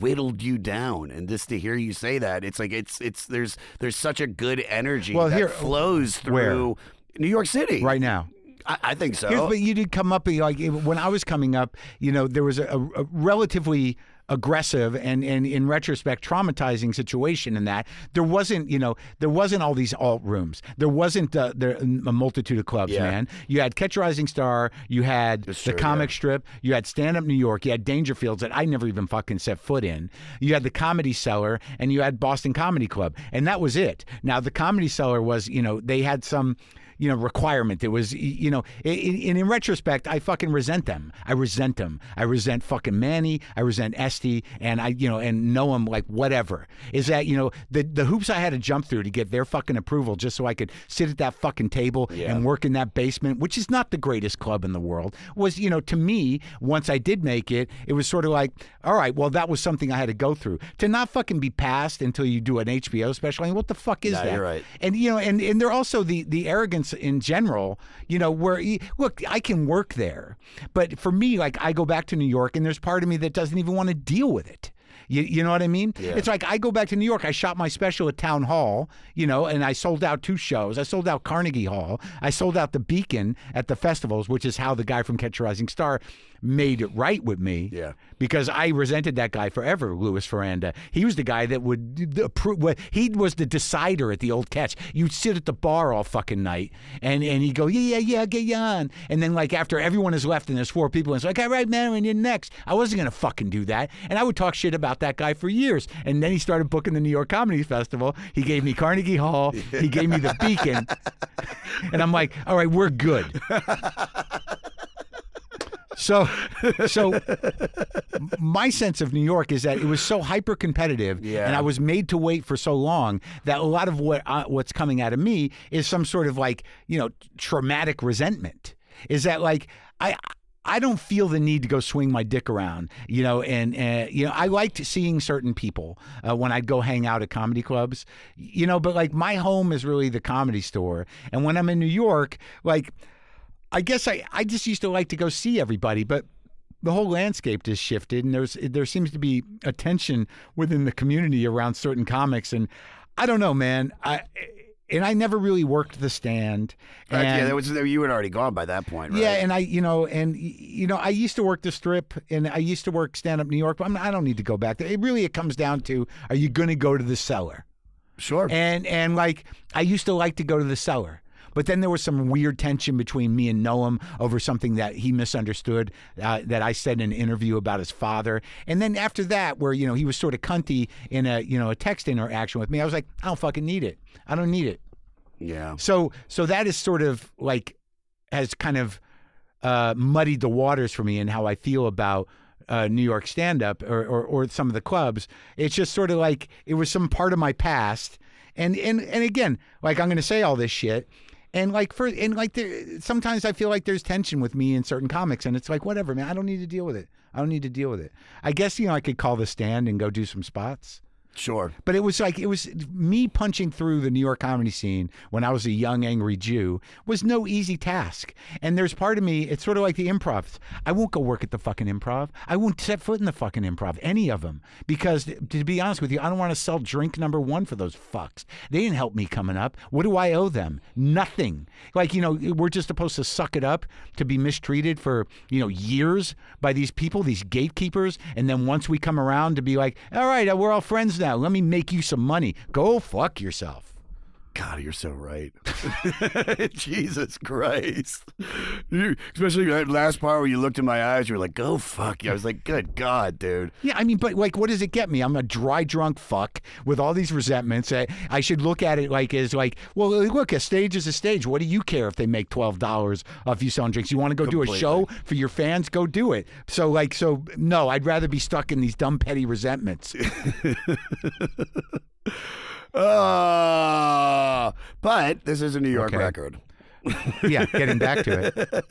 whittled you down and just to hear you say that it's like it's it's there's there's such a good energy Well, that here- flows where? through New York City Right now, I, I think so Here's, but you did come up like when I was coming up. You know, there was a, a relatively aggressive and, and in retrospect traumatizing situation in that. There wasn't you know there wasn't all these alt rooms. There wasn't uh, there a multitude of clubs Yeah. man. You had catch a rising star. You had That's the true, comic yeah. strip. You had stand up new york. You had dangerfields that i never even fucking set foot in. You had the comedy cellar and you had boston comedy club and that was it. Now the comedy cellar was you know they had some you know requirement. It was you know, and in retrospect, I fucking resent them. I resent them. I resent fucking Manny. I resent Estee, and I you know, and Noam like whatever. Is that you know the the hoops I had to jump through to get their fucking approval just so I could sit at that fucking table and work in that basement, which is not the greatest club in the world. Was you know to me once I did make it, it was sort of like all right, well that was something I had to go through to not fucking be passed until you do an HBO special. I mean, what the fuck is No, that? you're right. and you know and and they're also the the arrogance in general you know where look i can work there but for me like i go back to new york and there's part of me that doesn't even want to deal with it you, you know what I mean? It's like I go back to New York. I shot my special at Town Hall, you know, and I sold out two shows. I sold out Carnegie Hall. I sold out the Beacon at the festivals, which is how the guy from Catch a Rising Star made it right with me. Yeah. Because I resented that guy forever, Louis Faranda. He was the guy that would approve. He was the decider at the old catch. You'd sit at the bar all fucking night, and and he'd go, yeah, yeah, yeah, get on. And then like after everyone has left and there's four people, and it's like, all right, man, you're next. I wasn't gonna fucking do that, and I would talk shit about that guy for years. And then he started booking the New York Comedy Festival. He gave me Carnegie Hall. He gave me the Beacon, and I'm like, all right, we're good. So, so my sense of New York is that it was so hyper competitive, Yeah. and I was made to wait for so long that a lot of what uh, what's coming out of me is some sort of like you know traumatic resentment. Is that like I. I don't feel the need to go swing my dick around, you know, and uh, you know I liked seeing certain people uh, when I'd go hang out at comedy clubs, you know, but like my home is really the comedy store, and when I'm in New York, like I guess I, I just used to like to go see everybody, but the whole landscape just shifted, and there's there seems to be a tension within the community around certain comics, and I don't know, man. I and I never really worked the stand. And, yeah, that was you had already gone by that point, right? yeah, and I, you know, and you know, I used to work the strip, and I used to work stand up New York, but I'm, I don't need to go back there. It really it comes down to: Are you going to go to the cellar? Sure. And and like I used to like to go to the cellar. But then there was some weird tension between me and Noam over something that he misunderstood uh, that I said in an interview about his father. And then after that, where you know he was sort of cunty in a you know a text interaction with me, I was like, I don't fucking need it. I don't need it. Yeah. So so that is sort of like has kind of uh, muddied the waters for me and how I feel about uh, New York stand up or, or or some of the clubs. It's just sort of like it was some part of my past. And and and again, like I'm going to say all this shit. And like for and like there, sometimes I feel like there's tension with me in certain comics, and it's like whatever, man. I don't need to deal with it. I don't need to deal with it. I guess you know I could call the stand and go do some spots. Sure. But it was like it was me punching through the New York comedy scene when I was a young angry Jew was no easy task. And there's part of me, it's sort of like the improv. I won't go work at the fucking improv. I won't set foot in the fucking improv, any of them, because to be honest with you, I don't want to sell drink number one for those fucks. They didn't help me coming up. What do I owe them? Nothing. Like you know, we're just supposed to suck it up to be mistreated for you know years by these people, these gatekeepers, and then once we come around to be like, all right, we're all friends now. Let me make you some money. Go fuck yourself. God, you're so right. Jesus Christ. You, especially that last part where you looked in my eyes, you were like, go fuck you. I was like, good God, dude. Yeah, I mean, but like, what does it get me? I'm a dry drunk fuck with all these resentments. I, I should look at it like as like, well, look, a stage is a stage. What do you care if they make twelve dollars off you selling drinks? You want to go do a show for your fans? Go do it. So like, so no, I'd rather be stuck in these dumb petty resentments. Uh, but this is a New York Okay. record. yeah, getting back to it.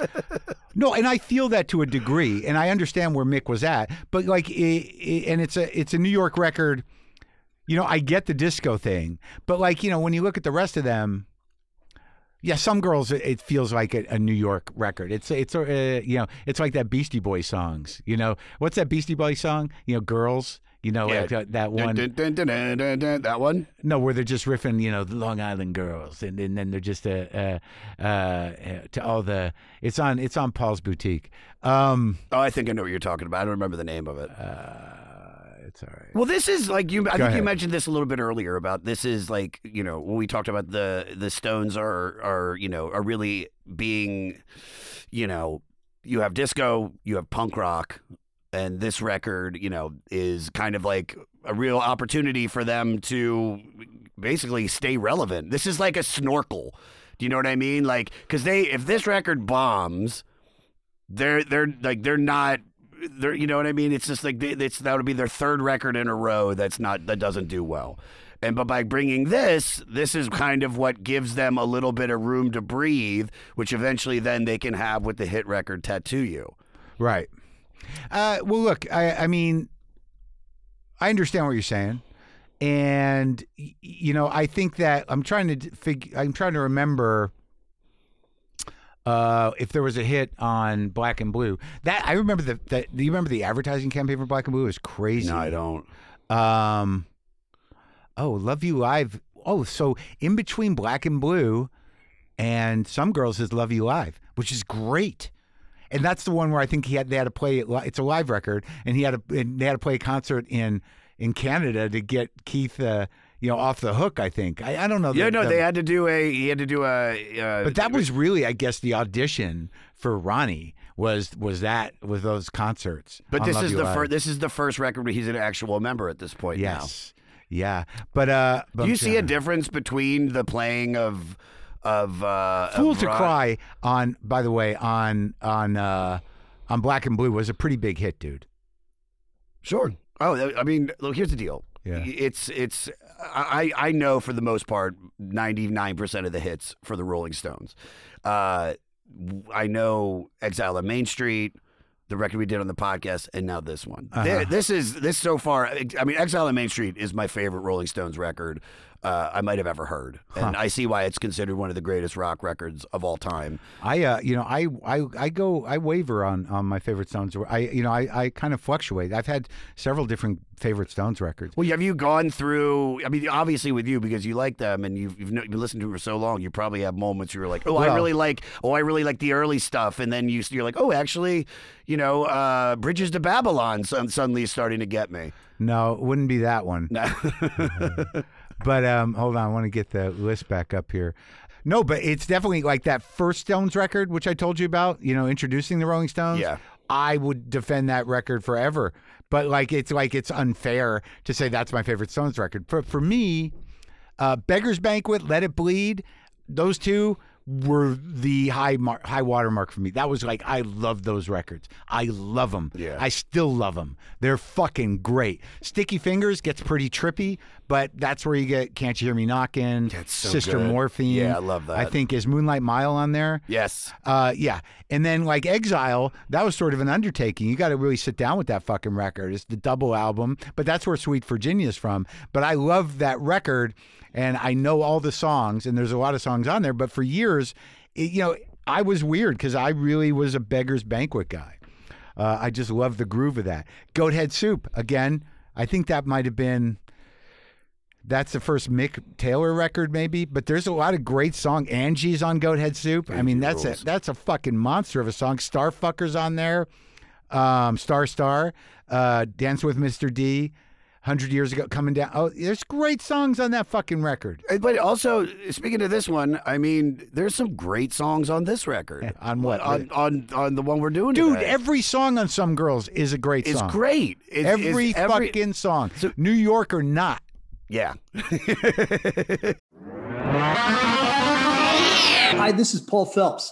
No, and I feel that to a degree, and I understand where Mick was at, but like, i i and it's a it's a New York record. You know, I get the disco thing, but like, you know, when you look at the rest of them, yeah, some girls it- it feels like a, a New York record. It's it's uh, you know, it's like that Beastie Boy songs. You know, what's that Beastie Boy song? You know, girls. You know, Yeah. like that, that one. Dun, dun, dun, that one? No, where they're just riffing, you know, the Long Island girls, and, and then they're just uh, uh, uh, to all the. It's on. It's on Paul's boutique. Um, Oh, I think I know what you're talking about. I don't remember the name of it. it's all right. Well, this is like you. I Go think you mentioned this a little bit earlier about this is like you know when we talked about the the Stones are are you know are really being, you know, you have disco, you have punk rock, and this record you know is kind of like a real opportunity for them to basically stay relevant. This is like a snorkel. Do you know what I mean? Like because they if this record bombs, they're they're like they're not they're you know what I mean. It's just like it's that would be their third record in a row that's not that doesn't do well. And but by bringing this, this is kind of what gives them a little bit of room to breathe, which eventually then they can have with the hit record "Tattoo You." Right. Uh, well, look, I, I mean, I understand what you're saying, and you know, I think that I'm trying to figure. I'm trying to remember uh, if there was a hit on Black and Blue. That I remember the. That, do you remember the advertising campaign for Black and Blue? It was crazy. No, I don't. Um, oh, Love You Live. Oh, so in between Black and Blue and Some Girls is Love You Live, which is great. And that's the one where I think he had they had to play It's a live record, and he had to and they had to play a concert in in Canada to get Keith, uh, you know, off the hook. I think I, I don't know. Yeah, no, the- they had to do a. He had to do a. Uh, but that was really, I guess, the audition for Ronnie was was that was those concerts. But this Love is You the first. This is the first record where he's an actual member at this point. Yes. Yeah. But uh Now. Do you see a difference between the playing of of uh, Fool of to Ron- Cry on by the way, on on uh on Black and Blue was a pretty big hit, dude. Sure. Oh, I mean, look. Here's the deal. Yeah. It's it's. I I know for the most part, ninety nine percent of the hits for the Rolling Stones. Uh, I know Exile on Main Street, the record we did on the podcast, and now this one. Uh-huh. Th- This is this so far. I mean, Exile on Main Street is my favorite Rolling Stones record. Uh, I might have ever heard, and I see why it's considered one of the greatest rock records of all time. I uh you know, I I I go I waver on on my favorite Stones. I you know, I I kind of fluctuate. I've had several different favorite Stones records. Well, have you gone through? I mean, obviously with you because you like them and you've you've, you've listened to them for so long. You probably have moments where you're like, oh, I really like, oh, I really like the early stuff, and then you you're like, oh, actually, you know, uh, Bridges to Babylon suddenly is starting to get me. No, it wouldn't be that one. but um, hold on, I want to get the list back up here. No, but it's definitely like that first Stones record, which I told you about. You know, introducing the Rolling Stones. Yeah. I would defend that record forever. But like, it's like it's unfair to say that's my favorite Stones record. For for me, uh, Beggar's Banquet, Let It Bleed, those two were the high mar- high watermark for me. That was like I love those records. I love them. Yeah. I still love them. They're fucking great. Sticky Fingers gets pretty trippy, but that's where you get Can't You Hear Me Knocking, That's so Sister good. Morphine. Yeah, I love that. I think is Moonlight Mile on there. Yes. Uh, yeah, and then like Exile, that was sort of an undertaking. You got to really sit down with that fucking record. It's the double album, but that's where Sweet Virginia is from. But I love that record, and I know all the songs, and there's a lot of songs on there. But for years, it, you know, I was weird because I really was a Beggar's Banquet guy. Uh, I just love the groove of that. Goathead Soup again. I think that might have been. That's the first Mick Taylor record, maybe. But there's a lot of great song. Angie's on Goathead Soup. I mean, that's a that's a fucking monster of a song. Starfuckers on there. Um, Star Star. Uh, Dance with Mr. D. Hundred years ago, coming down. Oh, there's great songs on that fucking record. But also, speaking of this one, I mean, there's some great songs on this record. On what? On on, on the one we're doing, Dude, today. every song on Some Girls is a great It's song. great. It's- every, it's every- fucking song. New York or not. yeah. Hi, this is Paul Phelps.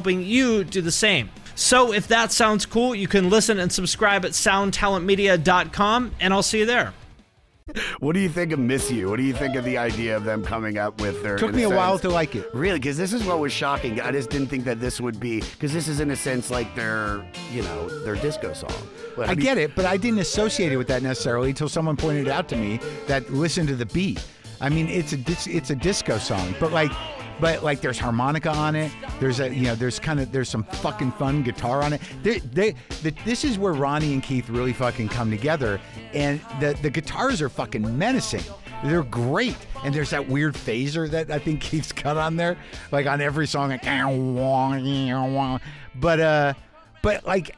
you do the same. So if that sounds cool, you can listen and subscribe at soundtalentmedia.com, and I'll see you there. What do you think of Miss You? What do you think of the idea of them coming up with their? Took in me a while sense- to like it. Really, because this is what was shocking. I just didn't think that this would be because this is in a sense like their, you know, their disco song. But I get it, but I didn't associate it with that necessarily until someone pointed out to me that listen to the beat. I mean, it's a it's a disco song, but like, but like, there's harmonica on it. There's a you know, there's kind of there's some fucking fun guitar on it. They, they, the, this is where Ronnie and Keith really fucking come together, and the the guitars are fucking menacing. They're great, and there's that weird phaser that I think Keith's cut on there, like on every song. Like, but uh, but like,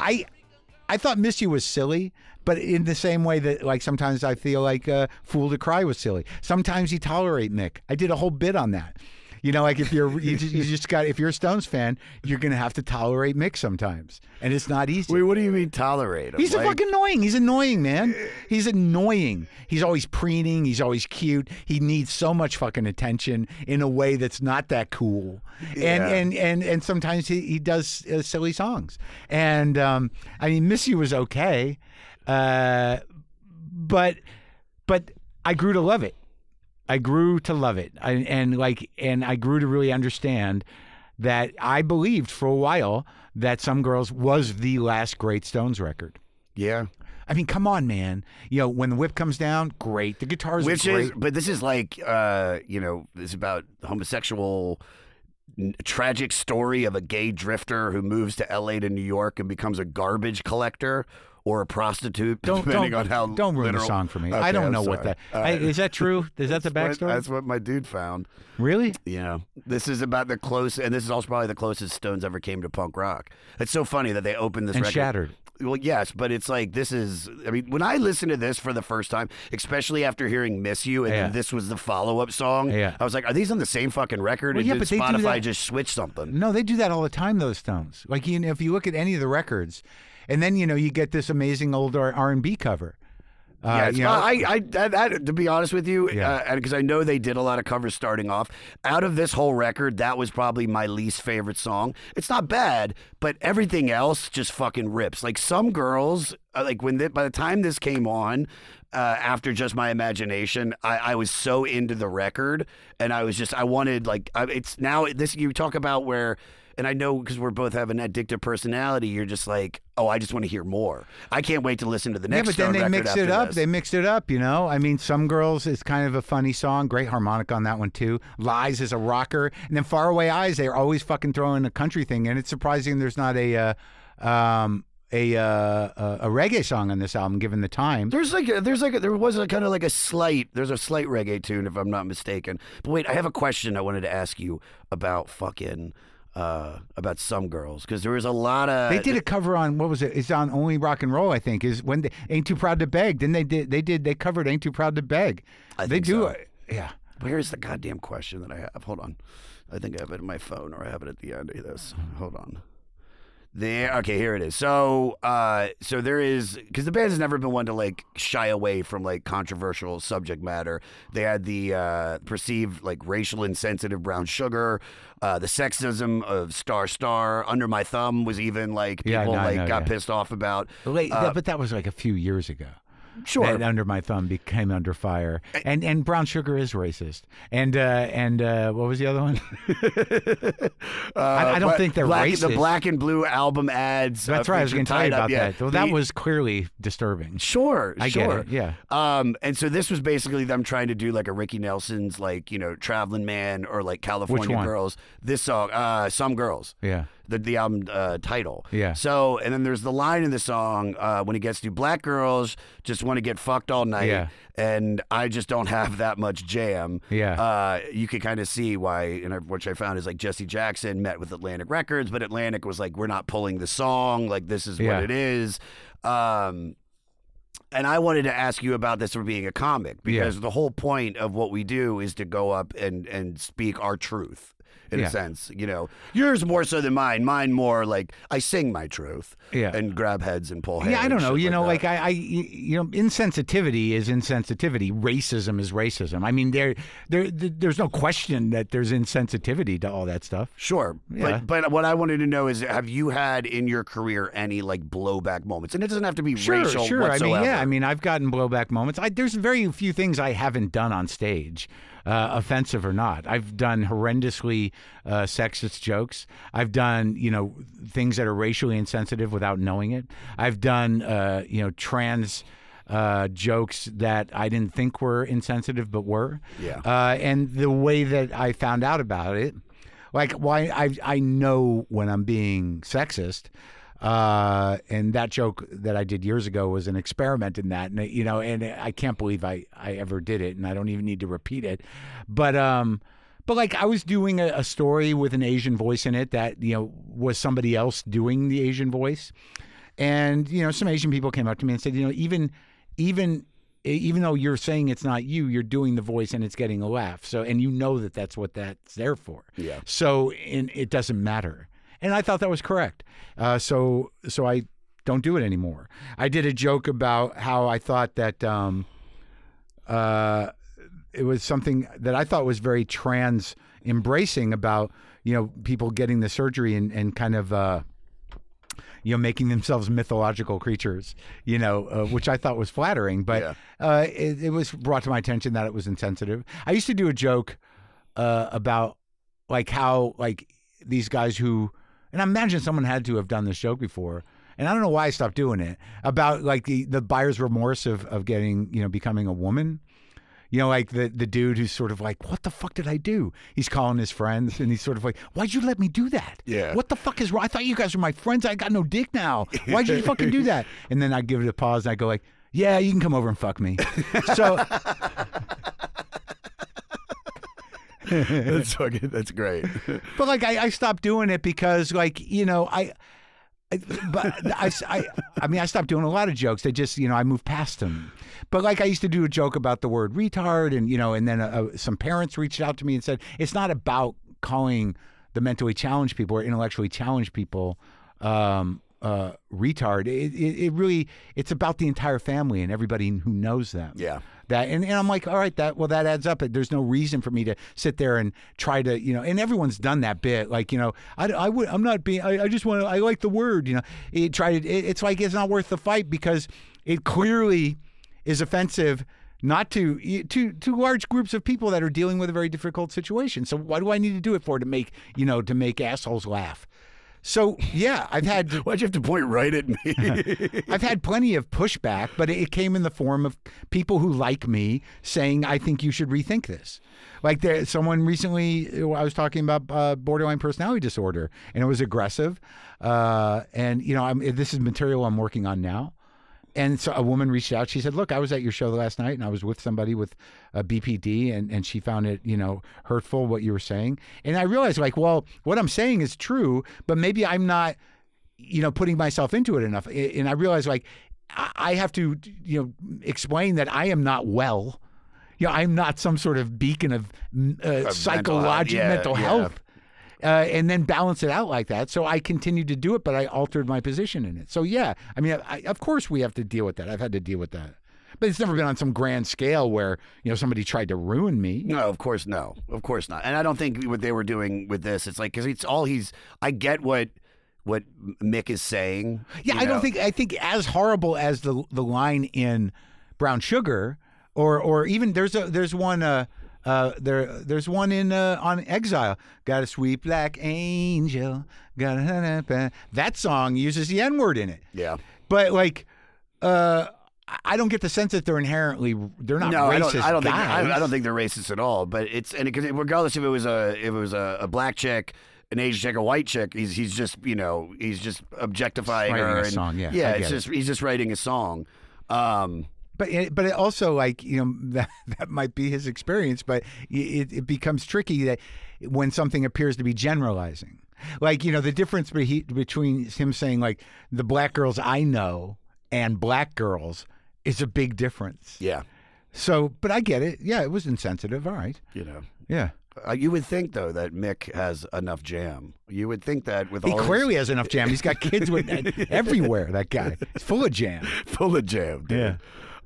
I I thought "Miss You" was silly, but in the same way that like sometimes I feel like uh, "Fool to Cry" was silly. Sometimes you tolerate Mick. I did a whole bit on that. You know, like if you're you just, you just got if you're a Stones fan, you're gonna have to tolerate Mick sometimes, and it's not easy. Wait, what do you mean tolerate him? He's Like- fucking annoying. He's annoying, man. He's annoying. He's always preening. He's always cute. He needs so much fucking attention in a way that's not that cool. And and and and sometimes he he does uh, silly songs. And um, I mean, "Miss You" was okay, uh, but but I grew to love it. I grew to love it, I, and like, and I grew to really understand that I believed for a while that "Some Girls" was the last great Stones record. Yeah. I mean, come on, man. You know, when the whip comes down, great. The guitars Which are great. is, but this is like, uh, you know, this is about homosexual tragic story of a gay drifter who moves to L.A. to New York and becomes a garbage collector or a prostitute, don't depending don't, on how don't ruin literal. the song for me. Okay, I don't I'm know what sorry. that All I- uh, is. That true? Is that the what- backstory? That's what my dude found. Really? Yeah. This is about the close, and this is also probably the closest Stones ever came to punk rock. It's so funny that they opened this And record. Shattered. Well, yes, but it's like this is. I mean, when I listened to this for the first time, especially after hearing "Miss You," and Yeah. this was the follow-up song. Yeah. I was like, "Are these on the same fucking record?" Well, or yeah, did but Spotify just switch something? No, they do that all the time. Those Stones. Like you know, if you look at any of the records, and then you know you get this amazing old R and B cover. Uh, yeah, know, I, I, that, to be honest with you, Yeah. uh, because I know they did a lot of covers starting off. Out of this whole record, that was probably my least favorite song. It's not bad, but everything else just fucking rips. Like some girls, uh, like when the, by the time this came on. Uh, after just my imagination, I, I was so into the record, and I was just I wanted like I, it's now this you talk about where, and I know because we're both have an addictive personality. You're just like, oh, I just want to hear more. I can't wait to listen to the next. yeah, but then they record mix it up. this. They mixed it up, you know. I mean, some girls is kind of a funny song. Great harmonic on that one too. Lies is a rocker, and then Faraway Eyes. They're always fucking throwing a country thing, and it's surprising there's not a. Uh, um, a, uh, a a reggae song on this album, given the time. There's like a, there's like a, there was a kind of like a slight there's a slight reggae tune if I'm not mistaken. But wait, I have a question I wanted to ask you about fucking uh about some girls because there was a lot of They did a cover on what was it? It's on Only Rock and Roll, I think. Is when they Ain't Too Proud to Beg. Then they did they did they covered Ain't Too Proud to Beg. I they think do so. it. Yeah. Where's the goddamn question that I have? Hold on. I think I have it in my phone or I have it at the end of this. Hold on. There. Okay, here it is. So, uh, so there is because the band has never been one to like shy away from like controversial subject matter. They had the uh, perceived like racial insensitive Brown Sugar, uh, the sexism of Star Star. Under My Thumb was even like people Yeah, I like know, got yeah. pissed off about. Uh, but that was like a few years ago. Sure. That Under My Thumb became Under Fire, and and Brown Sugar is racist. And uh, and uh, what was the other one? I, I don't think they're black, racist. The Black and Blue album ads. That's uh, right. I was going to tell you Up, about yeah. that. Well, that was clearly disturbing. Sure, I sure. get it. Yeah. Um, and so this was basically them trying to do like a Ricky Nelson's like you know Traveling Man or like California? Girls. This song, uh, Some Girls. Yeah. The the album uh, title. Yeah. So and then there's the line in the song uh, when he gets to black girls just want to get fucked all night. Yeah. And I just don't have that much jam. Yeah. Uh, you could kind of see why, and I- which I found is like Jesse Jackson met with Atlantic Records, but Atlantic was like, we're not pulling the song. Like this is Yeah. what it is. Um, and I wanted to ask you about this for being a comic because the whole point of what we do is to go up and and speak our truth in Yeah. a sense. You know, yours more so than mine. Mine more like I sing my truth. Yeah. And grab heads and pull hair. Yeah, I don't know. You know, that. like I, I, you know, insensitivity is insensitivity. Racism is racism. I mean, there, there, there's no question that there's insensitivity to all that stuff. Sure, Yeah. but but what I wanted to know is, have you had in your career any like blowback moments? And it doesn't have to be Sure, racial sure. I mean, yeah. I mean, I've gotten blowback moments. I, there's very few things I haven't done on stage, uh, offensive or not. I've done horrendously uh, sexist jokes. I've done, you know, things that are racially insensitive without knowing it. I've done, uh, you know, trans. Uh, jokes that I didn't think were insensitive, but were. Yeah. Uh, and the way that I found out about it, like why I I know when I'm being sexist. Uh, and that joke that I did years ago was an experiment in that, and you know, and I can't believe I I ever did it, and I don't even need to repeat it. But um, but like I was doing a, a story with an Asian voice in it that you know was somebody else doing the Asian voice, and you know, some Asian people came up to me and said, you know, even even even though you're saying it's not you, you're doing the voice and it's getting a laugh. So, and you know that that's what that's there for. Yeah. So, and it doesn't matter. And I thought that was correct. Uh, so, so I don't do it anymore. I did a joke about how I thought that um, uh, it was something that I thought was very trans embracing about you know people getting the surgery and, and kind of. Uh, you know, making themselves mythological creatures, you know, uh, which I thought was flattering. But Yeah. uh, it, it was brought to my attention that it was insensitive. I used to do a joke uh, about like how like these guys who, and I imagine someone had to have done this joke before. And I don't know why I stopped doing it about like the, the buyer's remorse of, of getting, you know, becoming a woman. You know, like the, the dude who's sort of like, what the fuck did I do? He's calling his friends and he's sort of like, why'd you let me do that? Yeah. What the fuck is wrong? I thought you guys were my friends. I got no dick now. Why'd you fucking do that? And then I give it a pause and I go like, yeah, you can come over and fuck me. So that's fucking, that's great. but like I, I stopped doing it because like you know I, I but I, I I mean I stopped doing a lot of jokes. They just you know I moved past them. But like I used to do a joke about the word retard, and you know, and then uh, some parents reached out to me and said it's not about calling the mentally challenged people or intellectually challenged people um, uh, retard. It, it, it really it's about the entire family and everybody who knows them. Yeah. That and, and I'm like, all right, that well, that adds up. There's no reason for me to sit there and try to, you know. And everyone's done that bit, like you know, I, I would, I'm not being, I, I just want to, I like the word, you know. It to, it, it's like it's not worth the fight because it clearly is offensive. Not to to to large groups of people that are dealing with a very difficult situation. So why do I need to do it for to make you know to make assholes laugh? So yeah, I've had. Why'd you have to point right at me? I've had plenty of pushback, but it came in the form of people who like me saying, "I think you should rethink this." Like there, someone recently, I was talking about uh, borderline personality disorder, and it was aggressive. Uh, and you know, I'm, this is material I'm working on now. And so a woman reached out. She said, "Look, I was at your show last night, and I was with somebody with a BPD, and, and she found it, you know, hurtful what you were saying." And I realized, like, well, what I'm saying is true, but maybe I'm not, you know, putting myself into it enough. And I realized, like, I have to, you know, explain that I am not well. You know, I'm not some sort of beacon of uh, psychological yeah, mental yeah. health uh, and then balance it out like that. So I continued to do it, but I altered my position in it. So yeah, I mean, I, of course we have to deal with that. I've had to deal with that, but it's never been on some grand scale where you know somebody tried to ruin me. No, of course no, of course not. And I don't think what they were doing with this. It's like because it's all he's. I get what what Mick is saying. Yeah, I don't think I think as horrible as the the line in Brown Sugar, or or even there's a there's one uh uh there there's one in uh, on Exile. Got a sweet black angel. Got a that song uses the N word in it. Yeah, but like uh. I- don't get the sense that they're inherently they're not no, racist I don't. I don't think. I, I don't think they're racist at all. But it's and because regardless if it was a if it was a, a black chick, an Asian chick, a white chick, he's he's just you know he's just objectifying Writing her. a and, song, yeah, yeah. It's get just he's just writing a song. Um, But it, but it also like you know that that might be his experience, but it, it becomes tricky that when something appears to be generalizing, like you know the difference be- between him saying like the black girls I know and black girls is a big difference. Yeah. So, but I get it. Yeah, it was insensitive. All right. You know. Yeah. Uh, you would think though that Mick has enough jam. You would think that with He all his- clearly has enough jam. He's got kids with everywhere. That guy, he's full of jam. full of jam. Dude.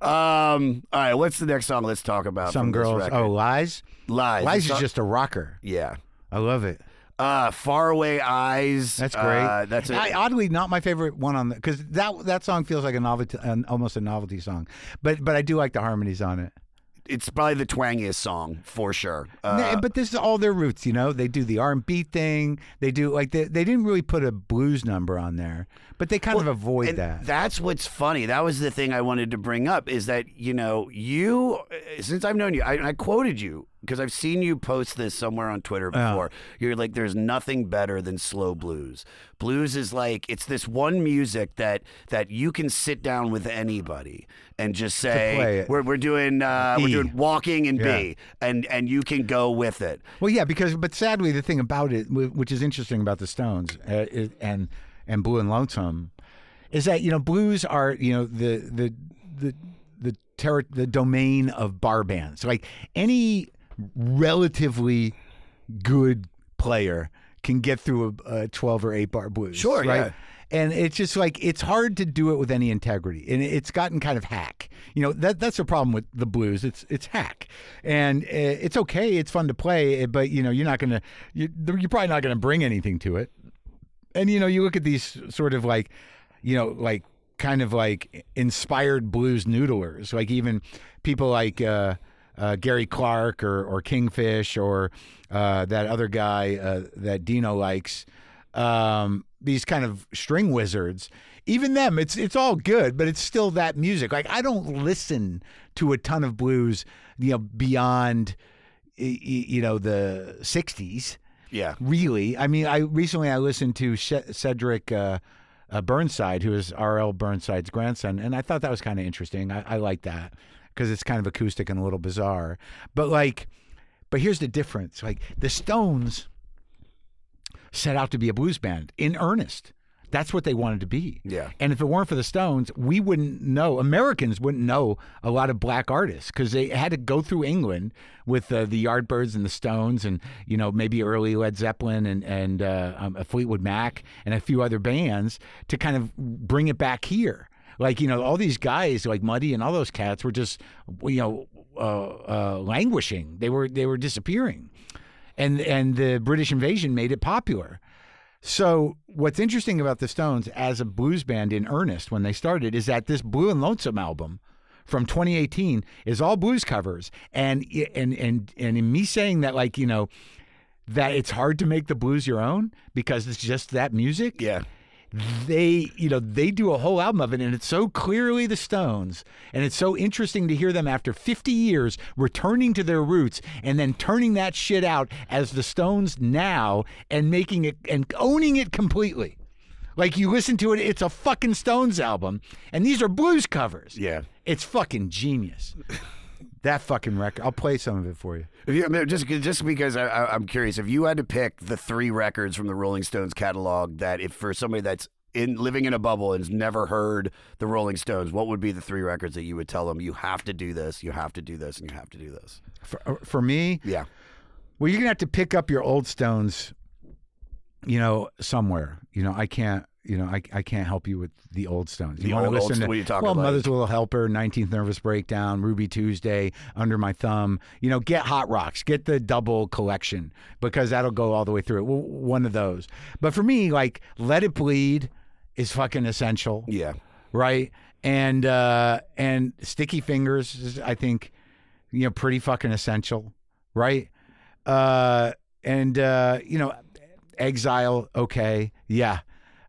Um. All right. What's the next song? Let's talk about Some from this girls. record? Oh, lies. lies. Lies It's is not- just a rocker. Yeah. I love it. Uh, faraway eyes. That's great. Uh, that's a, I, oddly not my favorite one on because that that song feels like a novelty, an, almost a novelty song. But but I do like the harmonies on it. It's probably the twangiest song for sure. Uh, but this is all their roots, you know. They do the R and B thing. They do like they, they didn't really put a blues number on there, but they kind of avoid and that. That's what's funny. That was the thing I wanted to bring up is that you know you since I've known you, I, I quoted you because I've seen you post this somewhere on Twitter Yeah. before. You're like, "There's nothing better than slow blues. Blues is like it's this one music that that you can sit down with anybody and just say we're we're doing uh, we're E. doing walking and Yeah. B, and and you can go with it. Well, yeah, because but sadly, the thing about it, which is interesting about the Stones, uh, and and Blue and Lonesome, is that you know blues are you know the the the the terri the domain of bar bands. Like any relatively good player can get through a, a 12 or 8 bar blues. Sure, right? yeah. And it's just like it's hard to do it with any integrity, and it's gotten kind of hack. You know that that's the problem with the blues. It's it's hack, and uh, it's okay. It's fun to play, but you know you're not gonna you, you're probably not gonna bring anything to it. And you know you look at these sort of like, you know like kind of like inspired blues noodlers, like even people like. Uh, uh, Gary Clark or, or Kingfish or uh, that other guy uh, that Dino likes. Um, these kind of string wizards, even them, it's it's all good, but it's still that music. Like I don't listen to a ton of blues, you know, beyond you know the '60s. Yeah. Really, I mean, I recently I listened to Cedric. Uh, uh, Burnside, who is R.L. Burnside's grandson, and I thought that was kind of interesting. I, I like that because it's kind of acoustic and a little bizarre. But like, but here's the difference: like the Stones set out to be a blues band in earnest. That's what they wanted to be. Yeah. And if it weren't for the Stones, we wouldn't know. Americans wouldn't know a lot of black artists because they had to go through England with uh, the Yardbirds and the Stones, and you know maybe early Led Zeppelin and and uh, um, Fleetwood Mac and a few other bands to kind of bring it back here. Like you know, all these guys like Muddy and all those cats were just you know uh, uh, languishing. They were they were disappearing, and and the British invasion made it popular. So what's interesting about the Stones as a blues band in earnest when they started is that this Blue and Lonesome album from 2018 is all blues covers, and and and and in me saying that like you know that it's hard to make the blues your own because it's just that music. Yeah they you know they do a whole album of it and it's so clearly the stones and it's so interesting to hear them after 50 years returning to their roots and then turning that shit out as the stones now and making it and owning it completely. Like you listen to it it's a fucking stones album and these are blues covers. Yeah. it's fucking genius that fucking record i'll play some of it for you If you, I mean, just just because I, I'm curious, if you had to pick the three records from the Rolling Stones catalog that, if for somebody that's in living in a bubble and has never heard the Rolling Stones, what would be the three records that you would tell them you have to do this, you have to do this, and you have to do this? for, uh, for me Yeah. Well, you're gonna have to pick up your old Stones, you know, somewhere. You know, I can't. You know, I, I can't help you with the old Stones. You The old- old- listen to what are you talking well, like? Mother's Little Helper, 19th Nervous Breakdown, Ruby Tuesday, Under My Thumb. You know, get Hot Rocks, get the double collection because that'll go all the way through it. One of those. But for me, like, Let It Bleed is fucking essential. Yeah. Right. And uh, and Sticky Fingers is, I think, you know, pretty fucking essential. Right. Uh, and uh, you know, Exile. Okay. Yeah.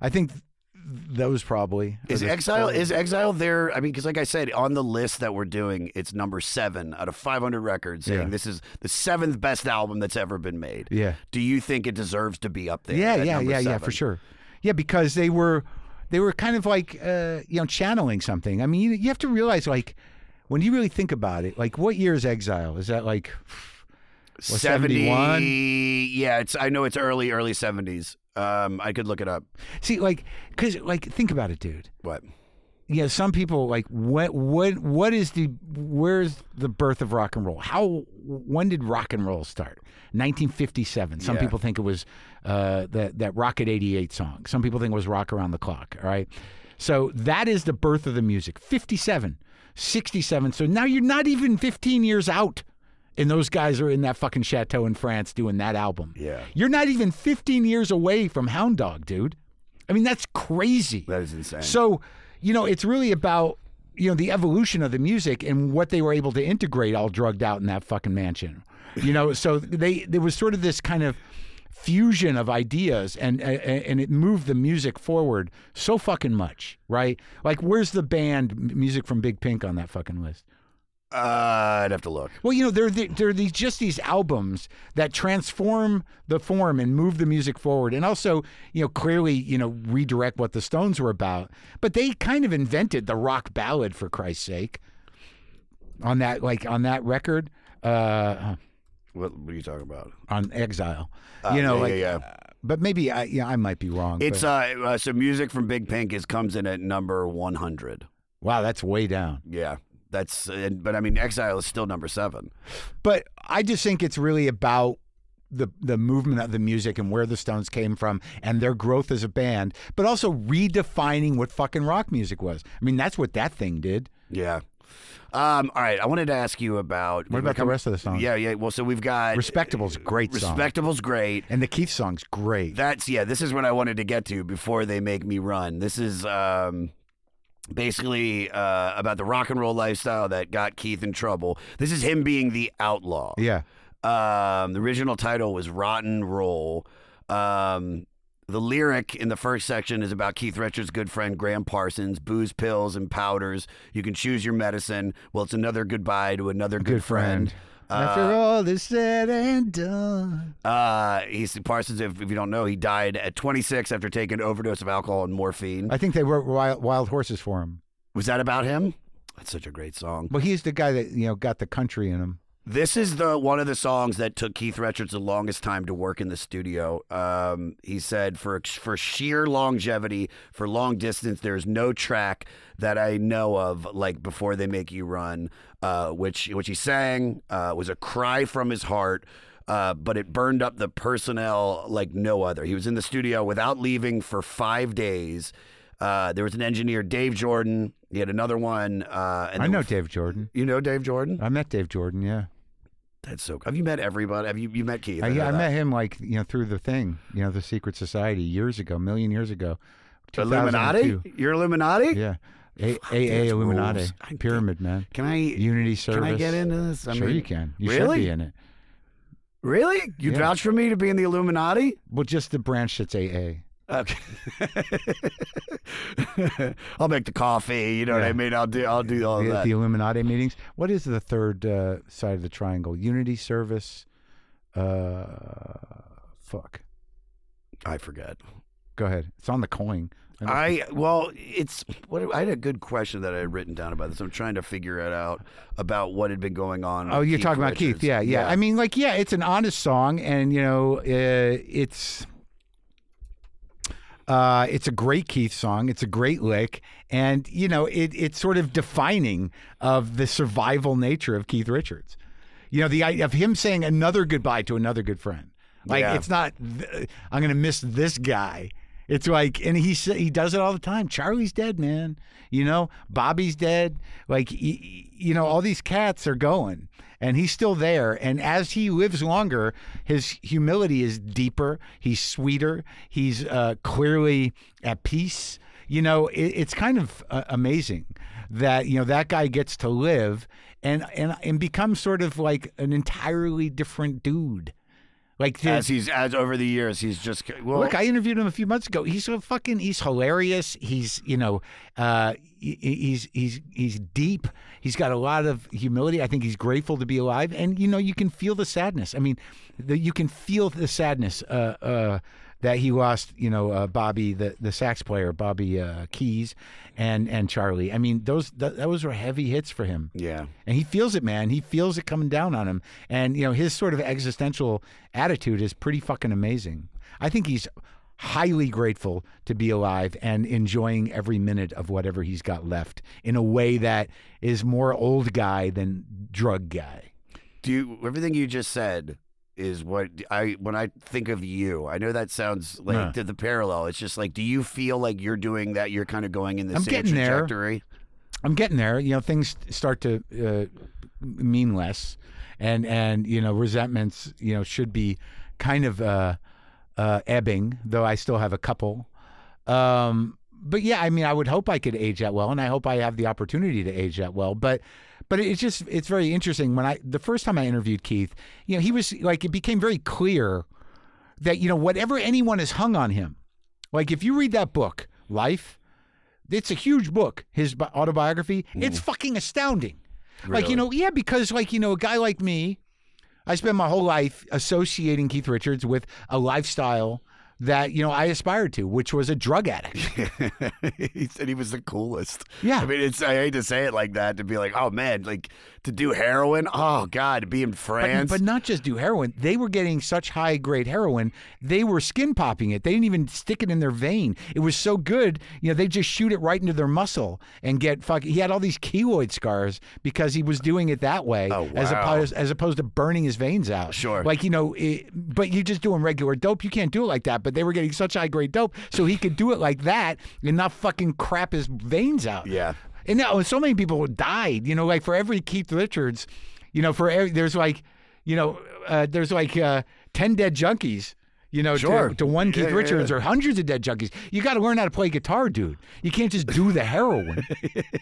I think th- those probably Is Exile is Exile there? I mean, because like I said, on the list that we're doing, it's number seven out of 500 records, saying Yeah. this is the seventh best album that's ever been made. Yeah. Do you think it deserves to be up there? Yeah, at yeah, number yeah, yeah, for sure. Yeah, because they were they were kind of like uh, you know channeling something. I mean, you, you have to realize like when you really think about it, like what year is Exile? Is that like what, 70, 71? Yeah, it's. I know it's early, early 70s. Um, I could look it up. See, like, cause like think about it, dude. What? Yeah, some people like what what what is the where's the birth of rock and roll? How when did rock and roll start? 1957. Some Yeah. people think it was uh, that that Rocket 88 song. Some people think it was Rock Around the Clock. All right, so that is the birth of the music. 57, 67. So now you're not even 15 years out. And those guys are in that fucking chateau in France doing that album. Yeah. You're not even 15 years away from Hound Dog, dude. I mean, that's crazy. That is insane. So, you know, it's really about you know the evolution of the music and what they were able to integrate all drugged out in that fucking mansion. You know, so they there was sort of this kind of fusion of ideas and and and it moved the music forward so fucking much, right? Like where's the band music from Big Pink on that fucking list? Uh, I'd have to look. Well, you know, they're they're these just these albums that transform the form and move the music forward, and also, you know, clearly, you know, redirect what the Stones were about. But they kind of invented the rock ballad for Christ's sake. On that, like on that record, uh, What, what are you talking about? on Exile. Uh, you know, yeah, like, yeah, yeah. but maybe I, yeah, I might be wrong. It's uh, uh so music from Big Pink is comes in at number 100. wow, that's way down. Yeah. That's but I mean Exile is still number 7. But I just think it's really about the the movement of the music and where the Stones came from and their growth as a band, but also redefining what fucking rock music was. I mean, that's what that thing did. Yeah. Um, all right, I wanted to ask you about What about the rest of the song? Yeah, yeah. Well, so we've got Respectable's a great song. Respectable's great. And the Keith song's great. That's yeah. This is what I wanted to get to before they make me run. This is um, basically uh, about the rock and roll lifestyle that got Keith in trouble. This is him being the outlaw. Yeah. Um, the original title was Rotten Roll. Um, the lyric in the first section is about Keith Richards' good friend Gram Parsons, booze, pills, and powders. You can choose your medicine. Well, it's another goodbye to another good, Good friend. After Uh, all is said and done. uh, he's Parsons. If, if you don't know, he died at 26 after taking an overdose of alcohol and morphine. I think they wrote Wild, Wild Horses for him. Was that about him? That's such a great song. Well, he's the guy that you know got the country in him. This is the one of the songs that took Keith Richards the longest time to work in the studio. Um, he said for for sheer longevity, for long distance, there's no track that I know of like before they make you run, uh, which which he sang uh, was a cry from his heart. Uh, but it burned up the personnel like no other. He was in the studio without leaving for five days. Uh, there was an engineer, Dave Jordan. He had another one. Uh, and I know Dave Jordan. You know Dave Jordan? I met Dave Jordan. Yeah, That's so. Have you met everybody? Have you you met Keith? I, know yeah, I met him like you know through the thing, you know, the Secret Society years ago, a million years ago. Illuminati. 2002. You're Illuminati. Yeah. A- AA Illuminati rules. Pyramid man. Can I? Unity service. Can I get into this? I sure, mean, you can. You really? should be in it. Really? You Yeah. vouch for me to be in the Illuminati? Well, just the branch that's AA. Okay. I'll make the coffee. You know what I mean? I'll do. I'll do all the, that. the Illuminati meetings. What is the third uh, side of the triangle? Unity service. Uh, fuck. I forget. Go ahead. It's on the coin. I well, it's what I had a good question that I had written down about this. I'm trying to figure it out about what had been going on. Oh, you're Keith talking about Richards. Keith. Yeah, yeah, I mean, like, yeah, it's an honest song, and you know, uh, it's uh, it's a great Keith song. It's a great lick, and you know, it it's sort of defining of the survival nature of Keith Richards. You know, the idea of him saying another goodbye to another good friend. Like, Yeah. it's not th- I'm going to miss this guy. It's like, and he he does it all the time. Charlie's dead, man. You know, Bobby's dead. Like, y- you know, all these cats are going, and he's still there. And as he lives longer, his humility is deeper. He's sweeter. He's uh, clearly at peace. You know, it, it's kind of uh, amazing that you know that guy gets to live and and and become sort of like an entirely different dude. Like to- as he's as over the years, he's just well. Look, I interviewed him a few months ago. He's a fucking. He's hilarious. He's you know, uh, he- he's he's he's deep. He's got a lot of humility. I think he's grateful to be alive, and you know, you can feel the sadness. I mean, the, you can feel the sadness. Uh, uh, that he lost, you know, uh, Bobby, the, the sax player, Bobby uh, Keys, and and Charlie. I mean, those th- those were heavy hits for him. Yeah. And he feels it, man. He feels it coming down on him. And, you know, his sort of existential attitude is pretty fucking amazing. I think he's highly grateful to be alive and enjoying every minute of whatever he's got left in a way that is more old guy than drug guy. Do you everything you just said is what I when I think of you. I know that sounds like to the parallel. It's just like, do you feel like you're doing that? You're kind of going in the I'm same getting there. trajectory. I'm getting there. You know, things start to uh, mean less, and and you know, resentments you know should be kind of uh, uh, ebbing, though I still have a couple. Um, but yeah, I mean, I would hope I could age that well, and I hope I have the opportunity to age that well. But but it's just it's very interesting. When I the first time I interviewed Keith, you know, he was like it became very clear that you know whatever anyone has hung on him, like if you read that book, Life. It's a huge book, his bi- autobiography. It's fucking astounding. Like, you know, yeah, because, like, you know, a guy like me, I spent my whole life associating Keith Richards with a lifestyle that you know I aspired to, which was a drug addict. he said he was the coolest. Yeah. I mean, it's I hate to say it like that to be like, oh man, like to do heroin. Oh God, to be in France. but not just do heroin. They were getting such high grade heroin, they were skin popping it. They didn't even stick it in their vein. It was so good, you know, they just shoot it right into their muscle and get fuck. He had all these keloid scars because he was doing it that way, oh, as wow. opposed as opposed to burning his veins out. Sure. like you know, it, but you're just doing regular dope, you can't do it like that. But they were getting such high grade dope, so he could do it like that and not fucking crap his veins out. Yeah. And now so many people died. You know, like for every Keith Richards, you know, for every, there's like, you know, uh, there's like uh, ten dead junkies. You know, Sure. to, to one Yeah, Keith yeah, Richards yeah. or hundreds of dead junkies. You got to learn how to play guitar, dude. You can't just do the heroin.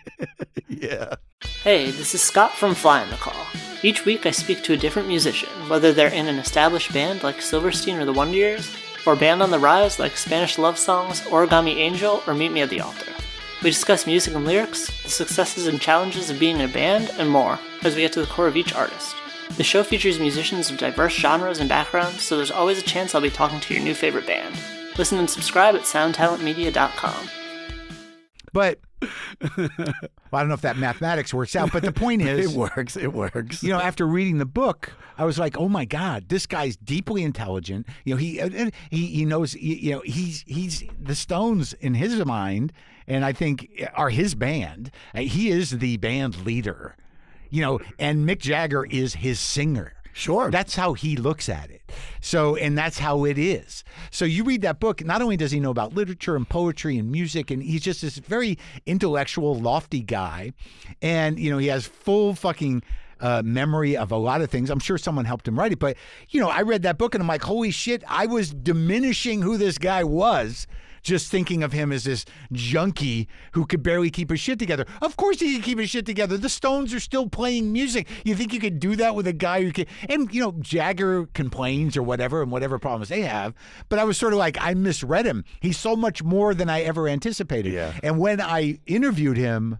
yeah. Hey, this is Scott from Fly on the Call. Each week I speak to a different musician, whether they're in an established band like Silverstein or the Wonder Years, or band on the rise like Spanish Love Songs, Origami Angel, or Meet Me at the Altar. We discuss music and lyrics, the successes and challenges of being in a band, and more, as we get to the core of each artist. The show features musicians of diverse genres and backgrounds, so there's always a chance I'll be talking to your new favorite band. Listen and subscribe at soundtalentmedia.com. But well, I don't know if that mathematics works out. But the point is, it works. It works. you know, after reading the book, I was like, "Oh my God, this guy's deeply intelligent. You know, he he he knows. You know, he's he's the Stones in his mind, and I think eh, are his band. He is the band leader. You know, and Mick Jagger is his singer. Sure. That's how he looks at it. So, and that's how it is. So, you read that book, not only does he know about literature and poetry and music, and he's just this very intellectual, lofty guy. And, you know, he has full fucking uh, memory of a lot of things. I'm sure someone helped him write it. But, you know, I read that book and I'm like, holy shit, I was diminishing who this guy was just thinking of him as this junkie who could barely keep his shit together. Of course he can keep his shit together. The Stones are still playing music. You think you could do that with a guy who can and you know, Jagger complains or whatever and whatever problems they have. But I was sort of like, I misread him. He's so much more than I ever anticipated. Yeah. And when I interviewed him,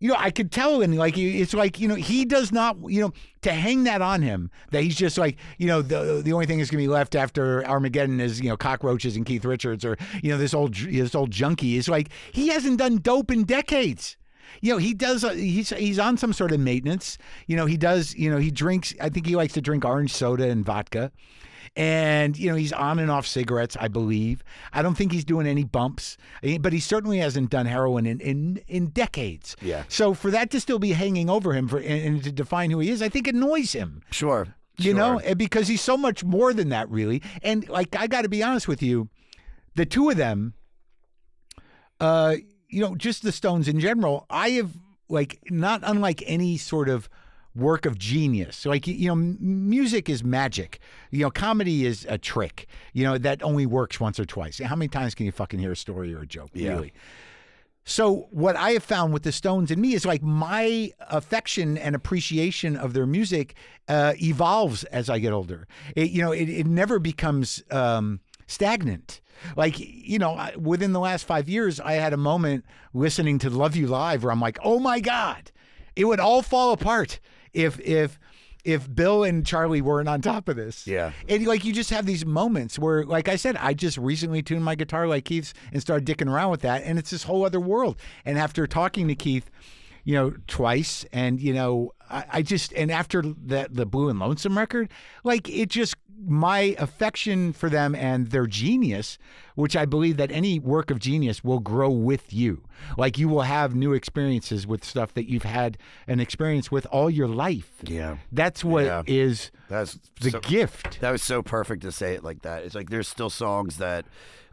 you know, I could tell, and like it's like you know, he does not, you know, to hang that on him that he's just like, you know, the the only thing that's gonna be left after Armageddon is you know cockroaches and Keith Richards or you know this old this old junkie is like he hasn't done dope in decades. You know, he does. Uh, he's he's on some sort of maintenance. You know, he does. You know, he drinks. I think he likes to drink orange soda and vodka. And you know he's on and off cigarettes, I believe. I don't think he's doing any bumps, eh, but he certainly hasn't done heroin in in, in decades. Yeah. So for that to still be hanging over him for and, and to define who he is, I think annoys him. Sure. You know, Sure. eh, because he's so much more than that, really. And like I got to be honest with you, the two of them, uh, you know, just the Stones in general, I have like not unlike any sort of work of genius. Like you know, m- music is magic. You know, comedy is a trick. You know that only works once or twice. How many times can you fucking hear a story or a joke? Yeah. Really. So what I have found with the Stones and me is like my affection and appreciation of their music uh, evolves as I get older. It, you know, it, it never becomes um, stagnant. Like you know, I- within the last five years, I had a moment listening to "Love You Live" where I'm like, "Oh my god, it would all fall apart if if." If Bill and Charlie weren't on top of this, Yeah. and like you just have these moments where, like I said, I just recently tuned my guitar like Keith's and started dicking around with that, and it's this whole other world. And after talking to Keith, you know, twice, and you know, I, I just and after that the Blue and Lonesome record, like it just my affection for them and their genius, which I believe that any work of genius will grow with you. Like you will have new experiences with stuff that you've had an experience with all your life. Yeah. That's what is Yeah. That's the so- gift. That was so perfect to say it like that. It's like there's still songs that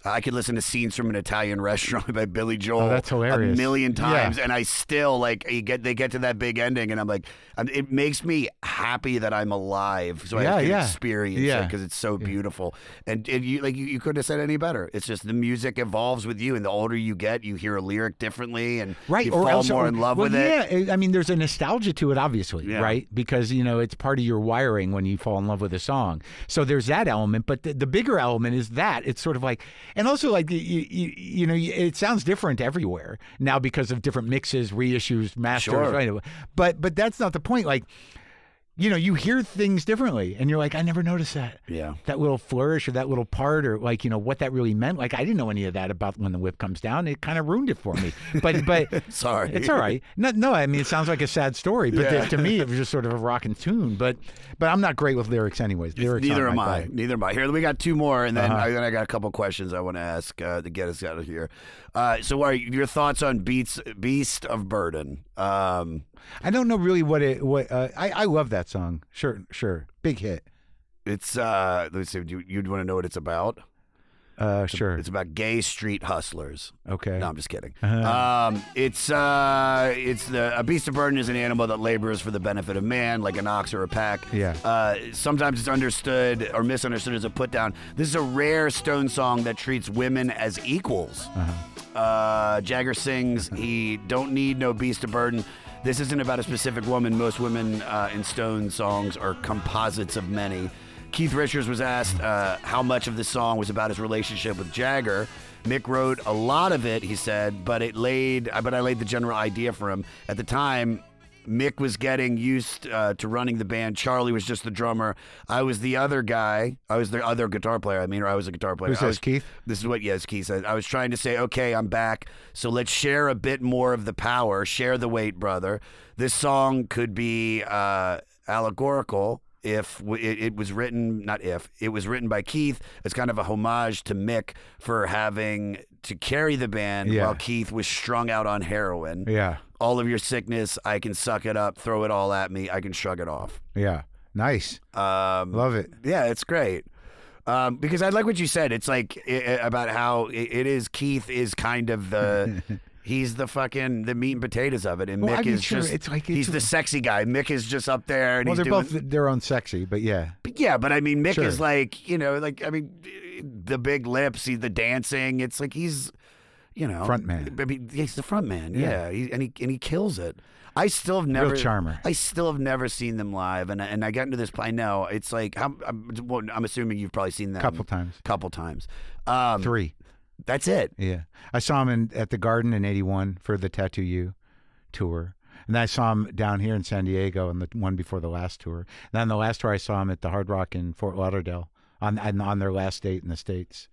I could listen to scenes from an Italian restaurant by Billy Joel. Oh, that's hilarious. A million Yeah. times, and I still like you get they get to that big ending, and I'm like, I'm, it makes me happy that I'm alive, so Yeah, I can yeah. experience Yeah. it because it's so beautiful. And, and you like you, you couldn't have said any better. It's just the music evolves with you, and the older you get, you hear a lyric differently, and right you or fall else, more or- in love well, with it. yeah i mean there's a nostalgia to it obviously Yeah. right because you know it's part of your wiring when you fall in love with a song so there's that element but the, the bigger element is that it's sort of like and also like you, you, you know it sounds different everywhere now because of different mixes reissues masters Sure. right but but that's not the point like you know, you hear things differently, and you're like, I never noticed that. Yeah. That little flourish or that little part, or like you know what that really meant. Like I didn't know any of that about when the whip comes down. It kind of ruined it for me. But but Sorry. it's all right. No, no, I mean it sounds like a sad story, but Yeah. to, to me it was just sort of a rocking tune. But but I'm not great with lyrics, anyways. Lyrics Neither am I. bag. Neither am I. Here, we got two more, and then, Uh-huh. I, then I got a couple questions I want to ask uh, to get us out of here. Uh, so, are your thoughts on Beats Beast of Burden? Um, I don't know really what it what uh, I I love that song. Sure, sure, big hit. it's uh, let's see. You, you'd want to know what it's about? Uh, sure. It's about gay street hustlers. Okay. No, I'm just kidding. Uh-huh. Um, it's uh, it's the a beast of burden is an animal that labors for the benefit of man, like an ox or a pack. Yeah. Uh, sometimes it's understood or misunderstood as a put down. This is a rare Stone song that treats women as equals. Uh-huh. Uh, Jagger sings, "He don't need no beast of burden." This isn't about a specific woman. Most women uh, in Stone songs are composites of many. Keith Richards was asked uh, how much of the song was about his relationship with Jagger. Mick wrote a lot of it, he said, but it laid, but I laid the general idea for him. At the time, Mick was getting used uh, to running the band. Charlie was just the drummer. I was the other guy. I was the other guitar player. I mean, or I was a guitar player. Who's I this, was- Keith? This is what yes, Keith said. I was trying to say, okay, I'm back. So let's share a bit more of the power. Share the weight, brother. This song could be uh, allegorical if it, it was written, not if it was written by Keith. It's kind of a homage to Mick for having to carry the band Yeah. while Keith was strung out on heroin. Yeah, All of your sickness, I can suck it up, throw it all at me. I can shrug it off. yeah, nice. Um, Love it. Yeah, it's great. Um, because I like what you said. It's like i- i- about how it, it is. Keith is kind of the. He's the fucking the meat and potatoes of it, and Well, Mick I mean, is sure, just it's like he's it's- the sexy guy. Mick is just up there, and Well, he's they're doing. both their own sexy, but yeah, but yeah, but I mean, Mick Sure. is like you know, like I mean, the big lips, he the dancing. It's like he's, you know, Front man. I mean, he's the front man. Yeah. Yeah, He, and he and he kills it. I still have never Real charmer. I still have never seen them live, and and I got into this. I know it's like how, I'm, well, I'm assuming you've probably seen them couple times, couple times. Um, three. That's it. Yeah, I saw him in, at the Garden in '81 for the Tattoo You tour, and then I saw him down here in San Diego on the one before the last tour. And then the last tour I saw him at the Hard Rock in Fort Lauderdale on on, on their last date in the states.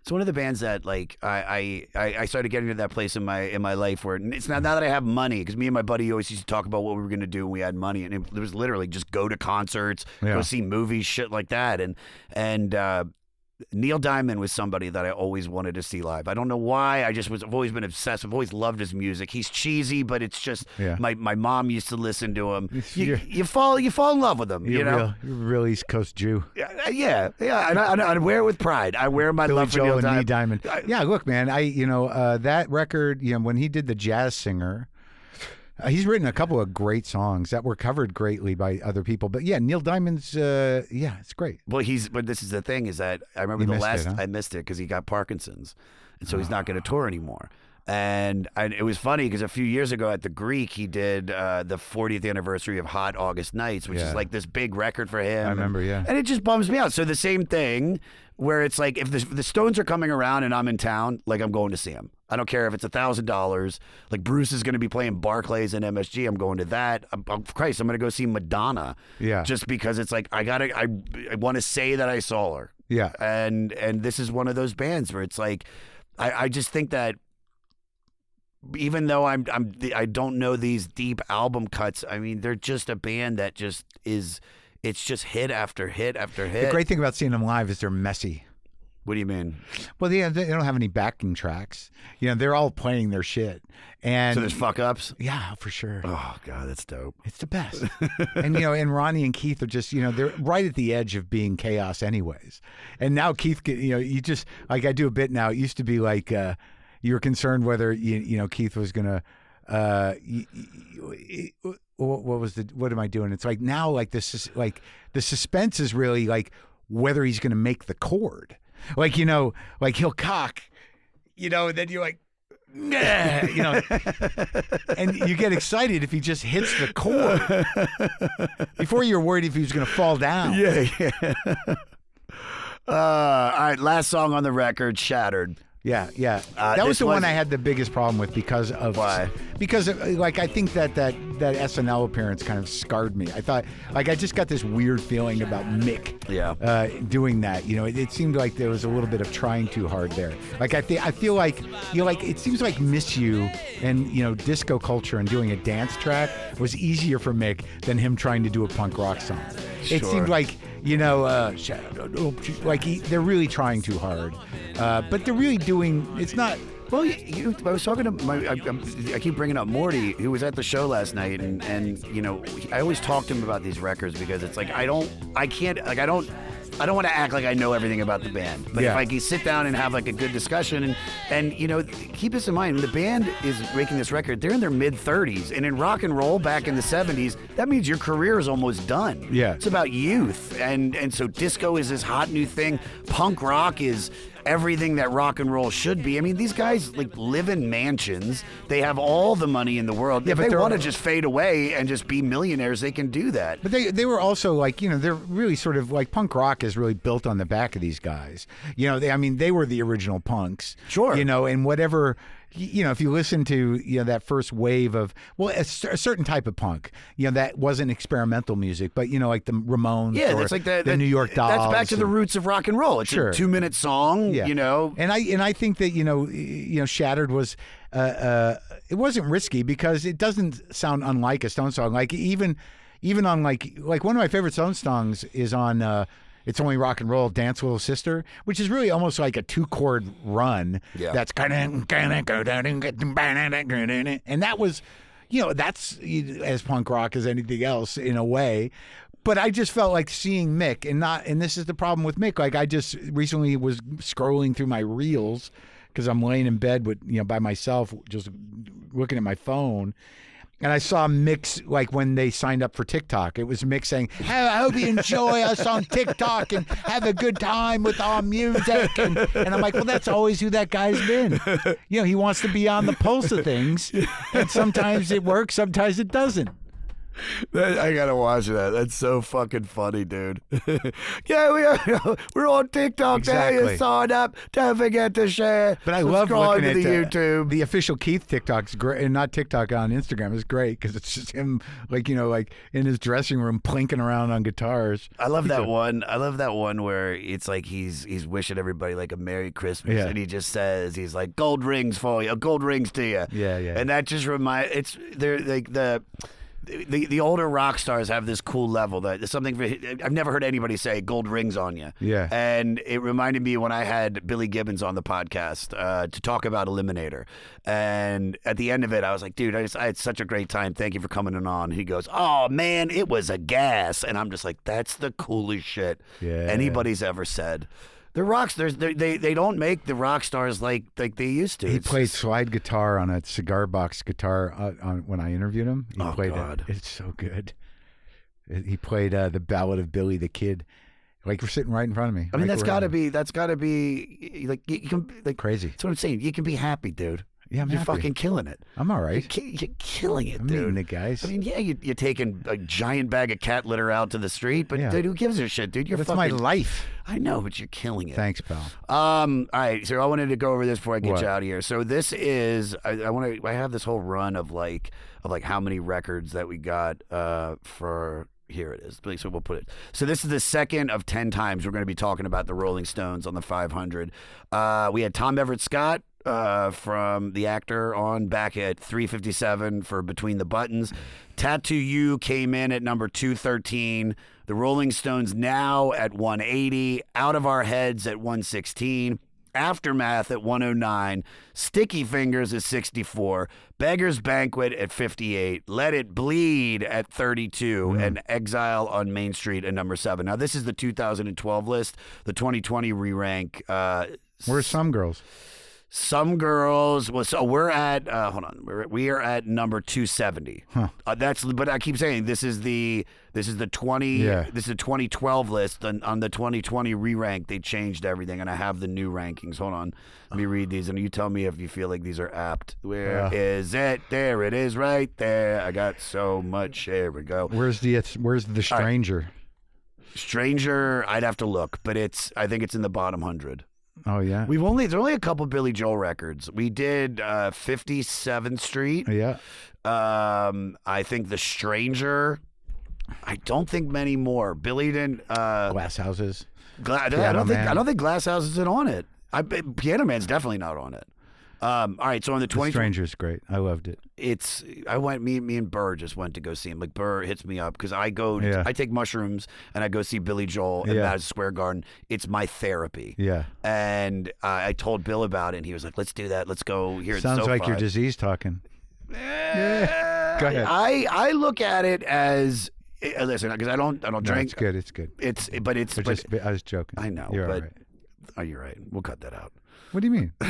It's one of the bands that like I I, I- started getting to that place in my in my life where it's not now that I have money because me and my buddy always used to talk about what we were going to do when we had money and it, was literally just go to concerts, Yeah. go see movies, shit like that, and and. uh Neil Diamond was somebody that I always wanted to see live. I don't know why. I just was. I've always been obsessed. I've always loved his music. He's cheesy, but it's just. Yeah. My my mom used to listen to him. You, You're- fall you fall in love with him. You're you know. real, you're real East Coast Jew. Yeah, yeah, yeah. And I, and I wear it with pride. I wear my Billy love for Neil and Diamond. Neil Diamond. yeah, look, man, I you know uh, that record. You know when he did the Jazz Singer, uh, he's written a couple of great songs that were covered greatly by other people. But yeah, Neil Diamond's. Uh, yeah, it's great. Well, he's but this is the thing is that I remember You the missed it, last huh? I missed it because he got Parkinson's, and so he's not going to tour anymore. And I, it was funny because a few years ago at the Greek, he did uh, the 40th anniversary of Hot August Nights, which Yeah. is like this big record for him. I remember, yeah. And it just bums me out. So the same thing where it's like if the, the Stones are coming around and I'm in town, like I'm going to see them. I don't care if it's a thousand dollars. Like Bruce is going to be playing Barclays and MSG. I'm going to that. I'm, I'm- Christ, I'm going to go see Madonna. Yeah. Just because it's like I gotta, I, I want to say that I saw her. Yeah. And and this is one of those bands where it's like, I, I just think that even though I'm I'm I don't know these deep album cuts. I mean, they're just a band that just is. It's just hit after hit after hit. The great thing about seeing them live is they're messy. What do you mean? Well, they, they don't have any backing tracks. You know, they're all playing their shit. And So there's fuck ups. Yeah, for sure. Oh god, that's dope. It's the best. and you know, and Ronnie and Keith are just, you know, they're right at the edge of being chaos anyways. And now Keith you know, you just like I do a bit now. It used to be like uh you were concerned whether you, you know Keith was going to uh what was the what am I doing? It's like now like this is like the suspense is really like whether he's going to make the chord. Like, you know, like he'll cock, you know, and then you're like Nah, you know, and you get excited if he just hits the core. Before you're worried if he was going to fall down. Yeah, yeah. Uh, all right, last song on the record, "Shattered." Yeah, yeah. Uh, that was the one I had the biggest problem with because of Why? Because uh, like I think that that that SNL appearance kind of scarred me. I thought like I just got this weird feeling about Mick. Yeah. Uh, doing that, you know, it, it seemed like there was a little bit of trying too hard there. Like I think I feel like you know, like it seems like Miss You and you know disco culture and doing a dance track was easier for Mick than him trying to do a punk rock song. It seemed like you know, uh, like he, they're really trying too hard, uh, but they're really doing. It's not. Well, you, you, I was talking to my. I, I'm- keep bringing up Morty, who was at the show last night, and and you know, I always talk to him about these records because it's like I don't, I can't, like I don't. I don't want to act like I know everything about the band, but if I can sit down and have like a good discussion, and and you know, keep this in mind, when the band is making this record, they're in their mid 30s, and in rock and roll back in the 70s, that means your career is almost done. Yeah. it's about youth, and and so disco is this hot new thing. Punk rock is everything that rock and roll should be. I mean, these guys like live in mansions. They have all the money in the world. Yeah, if but they want to just fade away and just be millionaires, they can do that. But they they were also like you know they're really sort of like punk rock is really built on the back of these guys. You know they I mean they were the original punks. Sure. You know and whatever you know if you listen to you know that first wave of well a, a certain type of punk you know that wasn't experimental music but you know like the Ramones Yeah, that's like the, the that- New York Dolls. That's back to the roots of rock and roll. It's Sure. a two minute song. Yeah. You know, and I and I think that you know you know Shattered was uh, uh, it wasn't risky because it doesn't sound unlike a Stone song. Like even even on like like one of my favorite Stone songs is on. Uh, it's only rock and roll, dance little sister, which is really almost like a two chord run. Yeah. That's kind of kind of go down and get and that was, you know, that's as punk rock as anything else in a way. But I just felt like seeing Mick, and not, and this is the problem with Mick. Like I just recently was scrolling through my reels because I'm laying in bed with you know by myself, just looking at my phone. And I saw Mick's like when they signed up for TikTok. It was Mick saying, "Hey, I hope you enjoy us on TikTok and have a good time with our music." And, and I'm like, "Well, that's always who that guy's been. You know, he wants to be on the pulse of things, and sometimes it works, sometimes it doesn't." That- I gotta watch that. That's so fucking funny, dude. yeah, we are. We're on TikTok. There Exactly. you sign up. Don't forget to share. But I love Subscribe looking to at the YouTube. The official Keith TikTok's great, and not TikTok on Instagram is great because it's just him, like you know, like in his dressing room plinking around on guitars. I love He's that a- one. I love that one where it's like he's he's wishing everybody like a Merry Christmas, Yeah. and he just says he's like gold rings for you, gold rings to you. Yeah, yeah. And that just remind it's they're like the. The, the older rock stars have this cool level that something for, I've never heard anybody say gold rings on you. Yeah. And it reminded me when I had Billy Gibbons on the podcast uh, to talk about Eliminator. And at the end of it, I was like, dude, I, just, I had such a great time. Thank you for coming on. He goes, oh, man, it was a gas. And I'm just like, that's the coolest shit Yeah. anybody's ever said. The rock stars, they, they, they don't make the rock stars like like they used to. He It's played slide guitar on a cigar box guitar uh, on, when I interviewed him. He Oh, played God. it. It's so good. He played uh, the Ballad of Billy the Kid. Like we're sitting right in front of me. I mean, Like, that's got to be that's got to be like you can like crazy. That's what I'm saying. You can be happy, dude. Yeah, I'm you're happy. fucking killing it. I'm all right. You're, ki- you're killing it, I'm dude. guys. I mean, yeah, you, you're taking a giant bag of cat litter out to the street, but Yeah. dude, who gives a shit, dude? You're That's fucking, my life. I know, but you're killing it. Thanks, pal. Um. All right. So I wanted to go over this before I get What? you out of here. So this is I, I want to. I have this whole run of like of like how many records that we got uh for. Here it is. So we'll put it. So this is the second of ten times we're going to be talking about the Rolling Stones on the 500. Uh, we had Tom Everett Scott uh, from the actor on back at 357 for Between the Buttons. Tattoo You came in at number 213. The Rolling Stones now at 180. Out of Our Heads at 116. Aftermath at 109, Sticky Fingers at 64, Beggar's Banquet at 58, Let It Bleed at 32, and Exile on Main Street at number 7. Now, this is the 2012 list. The 2020 re rank. Uh, Where's some girls? Some girls well so we're at uh, hold on we're, we are at number 270 Huh. uh, that's but i keep saying this is the this is the 20 Yeah. this is the 2012 list and on the 2020 re-rank they changed everything and i have the new rankings. Hold on. Let me read these and you tell me if you feel like these are apt. Where is Yeah. it? There it is right there. I got so much. Here we go. Where's the Where's the stranger? stranger i'd have to look but it's i think it's in the bottom 100 Oh yeah. We've only there's only a couple Billy Joel records. We did uh, 57th Street. Yeah. Um, I think The Stranger. I don't think many more. Billy didn't. Uh, Glass houses. Gla- I don't think Man. I don't think Glass Houses is on it. I Piano Man's definitely not on it. Um, all right, so on the twenty, Stranger's great. I loved it. it's I went me me and Burr just went to go see him. Like Burr hits me up because I go Yeah. I take mushrooms and I go see Billy Joel at Yeah. Madison Square Garden. It's my therapy. Yeah. And uh, I told Bill about it, and he was like, "Let's do that. Let's go here." at Sounds like your SoFi." disease talking. Yeah. Go ahead. I I look at it as eh, listen because I don't I don't No, drink. it's good. It's good. It's but it's But but, just, I was joking. I know, You're but right. oh, you're right. We'll cut that out. What do you mean?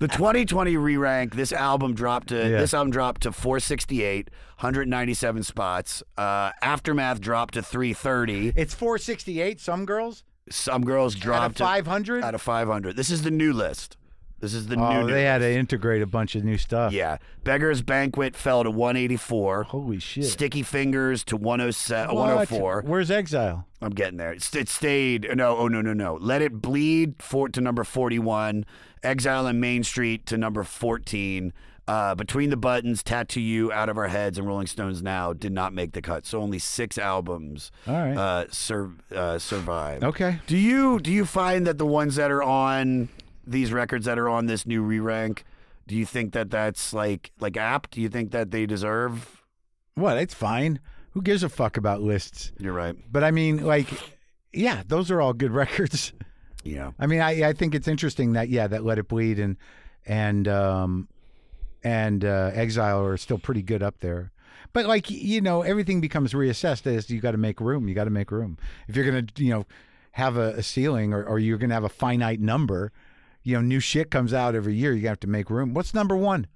The 2020 re-rank. This album dropped to Yeah. this album dropped to 468, 197 spots. Uh, Aftermath dropped to 330. It's 468. Some girls. Some girls dropped to- 500? Out of 500. This is the new list. This is the oh, new. they had to integrate a bunch of new stuff. Yeah. Beggar's Banquet fell to 184. Holy shit. Sticky Fingers to 107, What? 104. Where's Exile? I'm getting there. It, it stayed. No, oh no, no, no. Let it bleed for to number 41. Exile and Main Street to number 14. Uh, Between the Buttons, Tattoo You, Out of Our Heads, and Rolling Stones Now did not make the cut. So only six albums All right. uh, sur- uh, survived. Okay. Do you do you find that the ones that are on these records that are on this new re-rank, do you think that that's like like apt? Do you think that they deserve? What? It's fine. Who gives a fuck about lists? You're right. But I mean, like, yeah, those are all good records. Yeah. I mean, I I think it's interesting that yeah, that Let It Bleed and and um and uh, Exile are still pretty good up there. But like you know, everything becomes reassessed as you got to make room. You got to make room if you're gonna you know have a, a ceiling or, or you're gonna have a finite number. You know, new shit comes out every year. You have to make room. What's number one?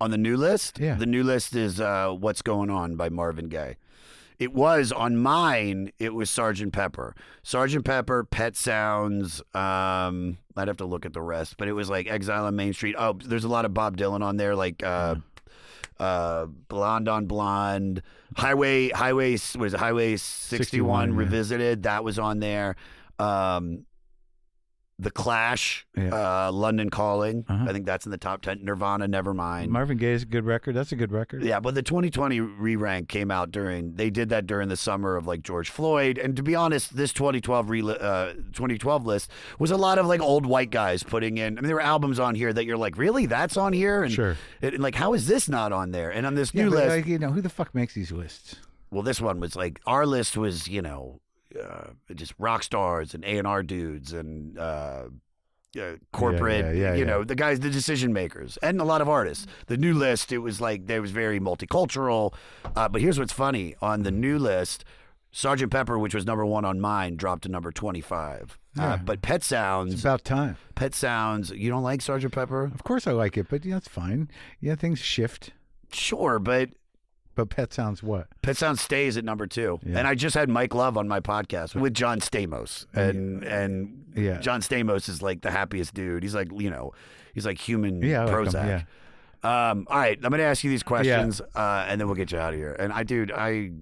On the new list? Yeah. The new list is uh, What's Going On by Marvin Gaye. It was on mine, it was Sergeant Pepper. Sergeant Pepper, Pet Sounds. Um, I'd have to look at the rest, but it was like Exile on Main Street. Oh, there's a lot of Bob Dylan on there, like uh, uh, Blonde on Blonde, Highway, Highway, was it Highway 61, 61, yeah. Revisited. That was on there. Um, the Clash, uh, London Calling. Uh-huh. I think that's in the top 10. Nirvana, Nevermind. Marvin Gaye's a good record. That's a good record. Yeah, but the 2020 re-rank came out during. They did that during the summer of like George Floyd, and to be honest, this 2012 re, uh, 2012 list was a lot of like old white guys putting in. I mean, there were albums on here that you're like, really, that's on here, and, Sure. and, like, how is this not on there? And on this Yeah, new list, like you know, who the fuck makes these lists? well, this one was like our list was you know uh, just rock stars and A and R dudes and. Uh, uh, corporate, yeah, yeah, you yeah. know, the guys, the decision makers, and a lot of artists. The new list, it was like there was very multicultural. Uh, but here's what's funny: on the new list, Sergeant Pepper, which was number one on mine, dropped to number twenty-five. Uh, but Pet Sounds, It's about time. Pet Sounds, you don't like Sergeant Pepper? Of course, I like it, but yeah, it's fine. Yeah, things shift. Sure, but But Pet Sounds what? Pet Sounds stays at number two. And I just had Mike Love on my podcast with John Stamos. And and Yeah. John Stamos is like the happiest dude. He's like, you know, he's like human Yeah, I like him, Prozac. Um, all right, I'm gonna ask you these questions, uh, and then we'll get you out of here. And I, dude, I,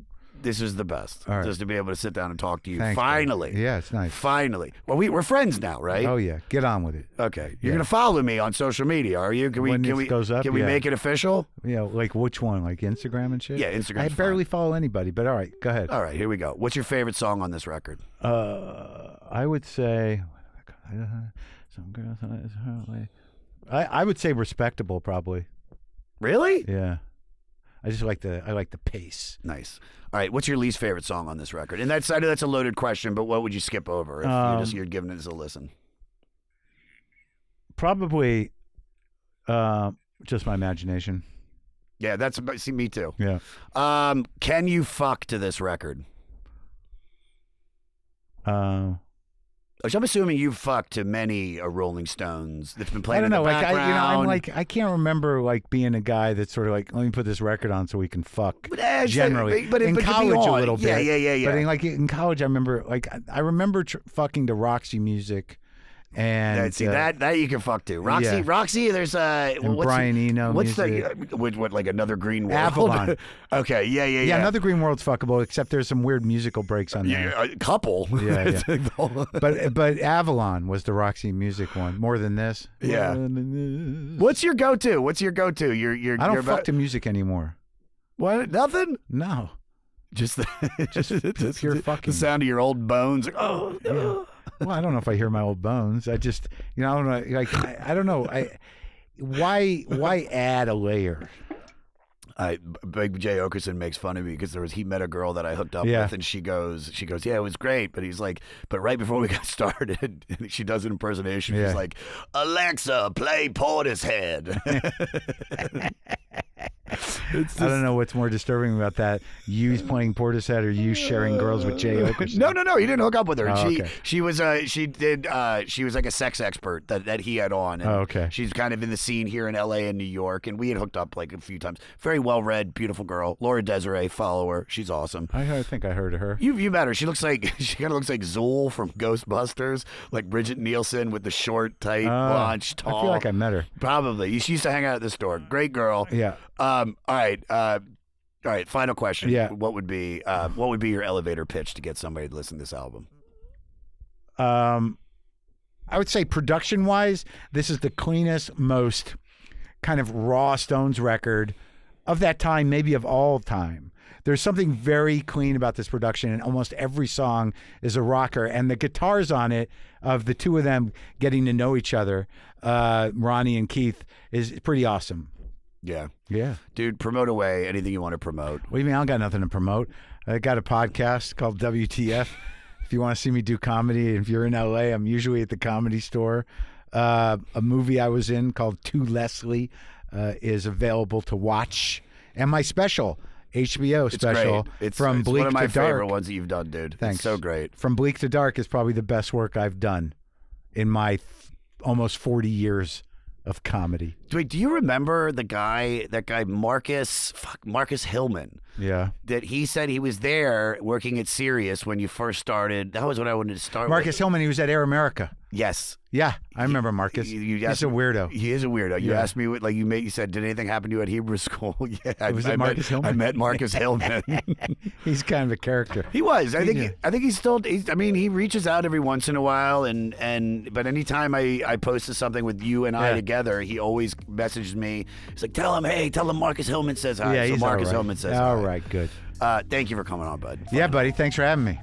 this is the best, All right. just to be able to sit down and talk to you. Thanks. Finally, Yeah, it's nice. Finally, well, we we're friends now, right? Oh yeah, get on with it. Okay, you're Yeah. gonna follow me on social media, are you? Can we? When can we? goes up, can we yeah. make it official? Yeah, like which one? Like Instagram and shit? Yeah, Instagram. I fine. barely follow anybody, but all right, go ahead. All right, here we go. What's your favorite song on this record? Uh, I would say some girls. I I would say respectable, probably. Really? Yeah. I just like the I like the pace. Nice. All right, what's your least favorite song on this record? And that's I know that's a loaded question, but what would you skip over if you're just Um, you're giving it as a listen? Probably, uh, just my imagination. Yeah, that's about, see me too. Yeah. Um, can you fuck to this record? Uh, Which I'm assuming you've fucked to many a Rolling Stones that's been I don't know. Like I, you know, I'm like I can't remember like being a guy that's sort of like let me put this record on so we can fuck. eh, it's- generally, but it- in but college a little bit. yeah, yeah, yeah, But yeah. in, like in college, I remember like I- I remember tr- fucking to Roxy music, and Yeah, see uh, that that you can fuck to. Roxy, yeah. Roxy. There's uh, And what's Brian Eno What's music. the what, what like another green world? Avalon. okay, yeah, yeah, yeah. yeah, another Green World's fuckable, except there's some weird musical breaks on there. Yeah, a couple. Yeah, yeah. the but but Avalon was the Roxy Music one. More than this. Yeah. This. What's your go-to? What's your go-to? You're you're. I don't you're fuck about, to music anymore. What? Nothing. No. Just the Just just pure the, fucking. the sound of your old bones. Oh, Yeah. Well, I don't know if I hear my old bones. I just, you know, I don't know. Like, I, I don't know. I why why add a layer? I Big Jay Oakerson makes fun of me because there was he met a girl that I hooked up Yeah. with and she goes she goes yeah it was great but he's like but right before we got started she does an impersonation Yeah. she's like Alexa play Portishead I don't know what's more disturbing about that: you playing Portishead or you sharing girls with Jay Oakerson. no no no he didn't hook up with her Oh, she okay. she was uh she did uh she was like a sex expert that that he had on and Oh, okay. she's kind of in the scene here in L.A. and New York and we had hooked up like a few times very well read beautiful girl Laura Desiree follow her she's awesome I, I think I heard of her. You you met her. She looks like she kind of looks like Zuul from Ghostbusters, like Brigitte Nielsen with the short, tight, Oh, blonde, tall. I feel like I met her. Probably. She used to hang out at the store. Great girl. Yeah. Um. All right. Uh. All right. Final question. Yeah. What would be uh What would be your elevator pitch to get somebody to listen to this album? Um, I would say production wise, this is the cleanest, most kind of raw Stones record of that time, maybe of all time. There's something very clean about this production, and almost every song is a rocker. And the guitars on it, of the two of them getting to know each other, uh, Ronnie and Keith, is pretty awesome. Yeah. Yeah. Dude, promote away anything you want to promote. What do you mean? I don't got nothing to promote. I got a podcast called WTF. if you want to see me do comedy, if you're in LA, I'm usually at the comedy store. Uh, a movie I was in called To Leslie uh, is available to watch, and my special HBO It's special great. It's, from it's Bleak one of my to Dark. favorite ones that you've done, dude. Thanks. It's so great. From Bleak to Dark is probably the best work I've done in my th- almost 40 years of comedy. Wait, do you remember the guy? That guy Marcus, fuck, Marcus Hillman. Yeah. that he said he was there working at Sirius when you first started. That was what I wanted to start Marcus with. Hillman, he was at Air America. Yes. Yeah, I remember Marcus. You, you He's a me- weirdo. He is a weirdo. You Yeah. asked me what, like you made. You said, "Did anything happen to you at Hebrew school?" yeah, I, Was I it Marcus met, Hillman? I met Marcus Hillman. He's kind of a character. he was. I He think. did. I think he's still. He's, I mean, he reaches out every once in a while, and and but anytime I I posted something with you and I Yeah. together, he always messages me. He's like, "Tell him, hey, tell him Marcus Hillman says hi." yeah, so Marcus all right. Hillman says All hi. right, good. Uh, thank you for coming on, bud. Yeah, buddy. Thanks for having me.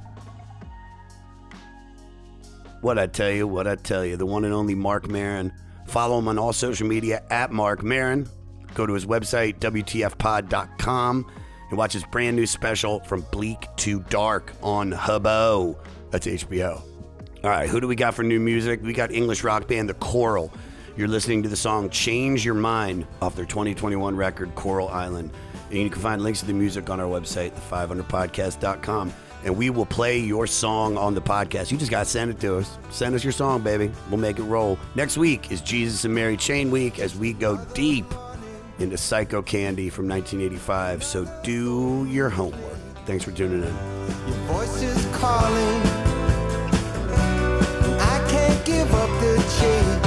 What I tell you, what I tell you, the one and only Marc Maron. Follow him on all social media at Marc Maron. Go to his website, WTFpod.com, and watch his brand new special from Bleak to Dark on Hubbo. That's HBO. All right, who do we got for new music? We got English rock band The Coral. You're listening to the song Change Your Mind off their 2021 record, Coral Island. And you can find links to the music on our website, the500podcast.com. And we will play your song on the podcast. You just got to send it to us. Send us your song, baby. We'll make it roll. Next week is Jesus and Mary Chain Week as we go deep into Psycho Candy from 1985. So do your homework. Thanks for tuning in. voice is calling. I can't give up the chase.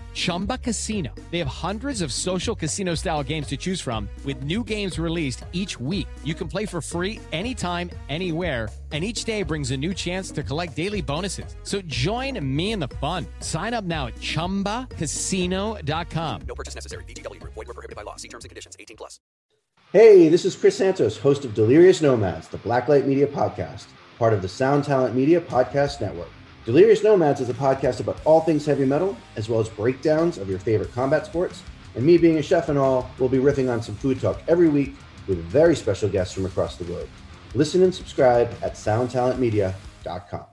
Chumba Casino. They have hundreds of social casino style games to choose from, with new games released each week. You can play for free anytime, anywhere. And each day brings a new chance to collect daily bonuses. So join me in the fun. Sign up now at chumbacasino.com. No purchase necessary. VGW Group. Void were prohibited by law. See terms and conditions. 18 plus. Hey, this is Chris Santos, host of Delirious Nomads, the Blacklight Media podcast, part of the Sound Talent Media Podcast Network. Delirious Nomads is a podcast about all things heavy metal, as well as breakdowns of your favorite combat sports. And me being a chef and all, we'll be riffing on some food talk every week with very special guests from across the globe. Listen and subscribe at soundtalentmedia.com.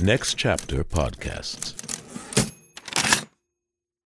Next Chapter Podcasts.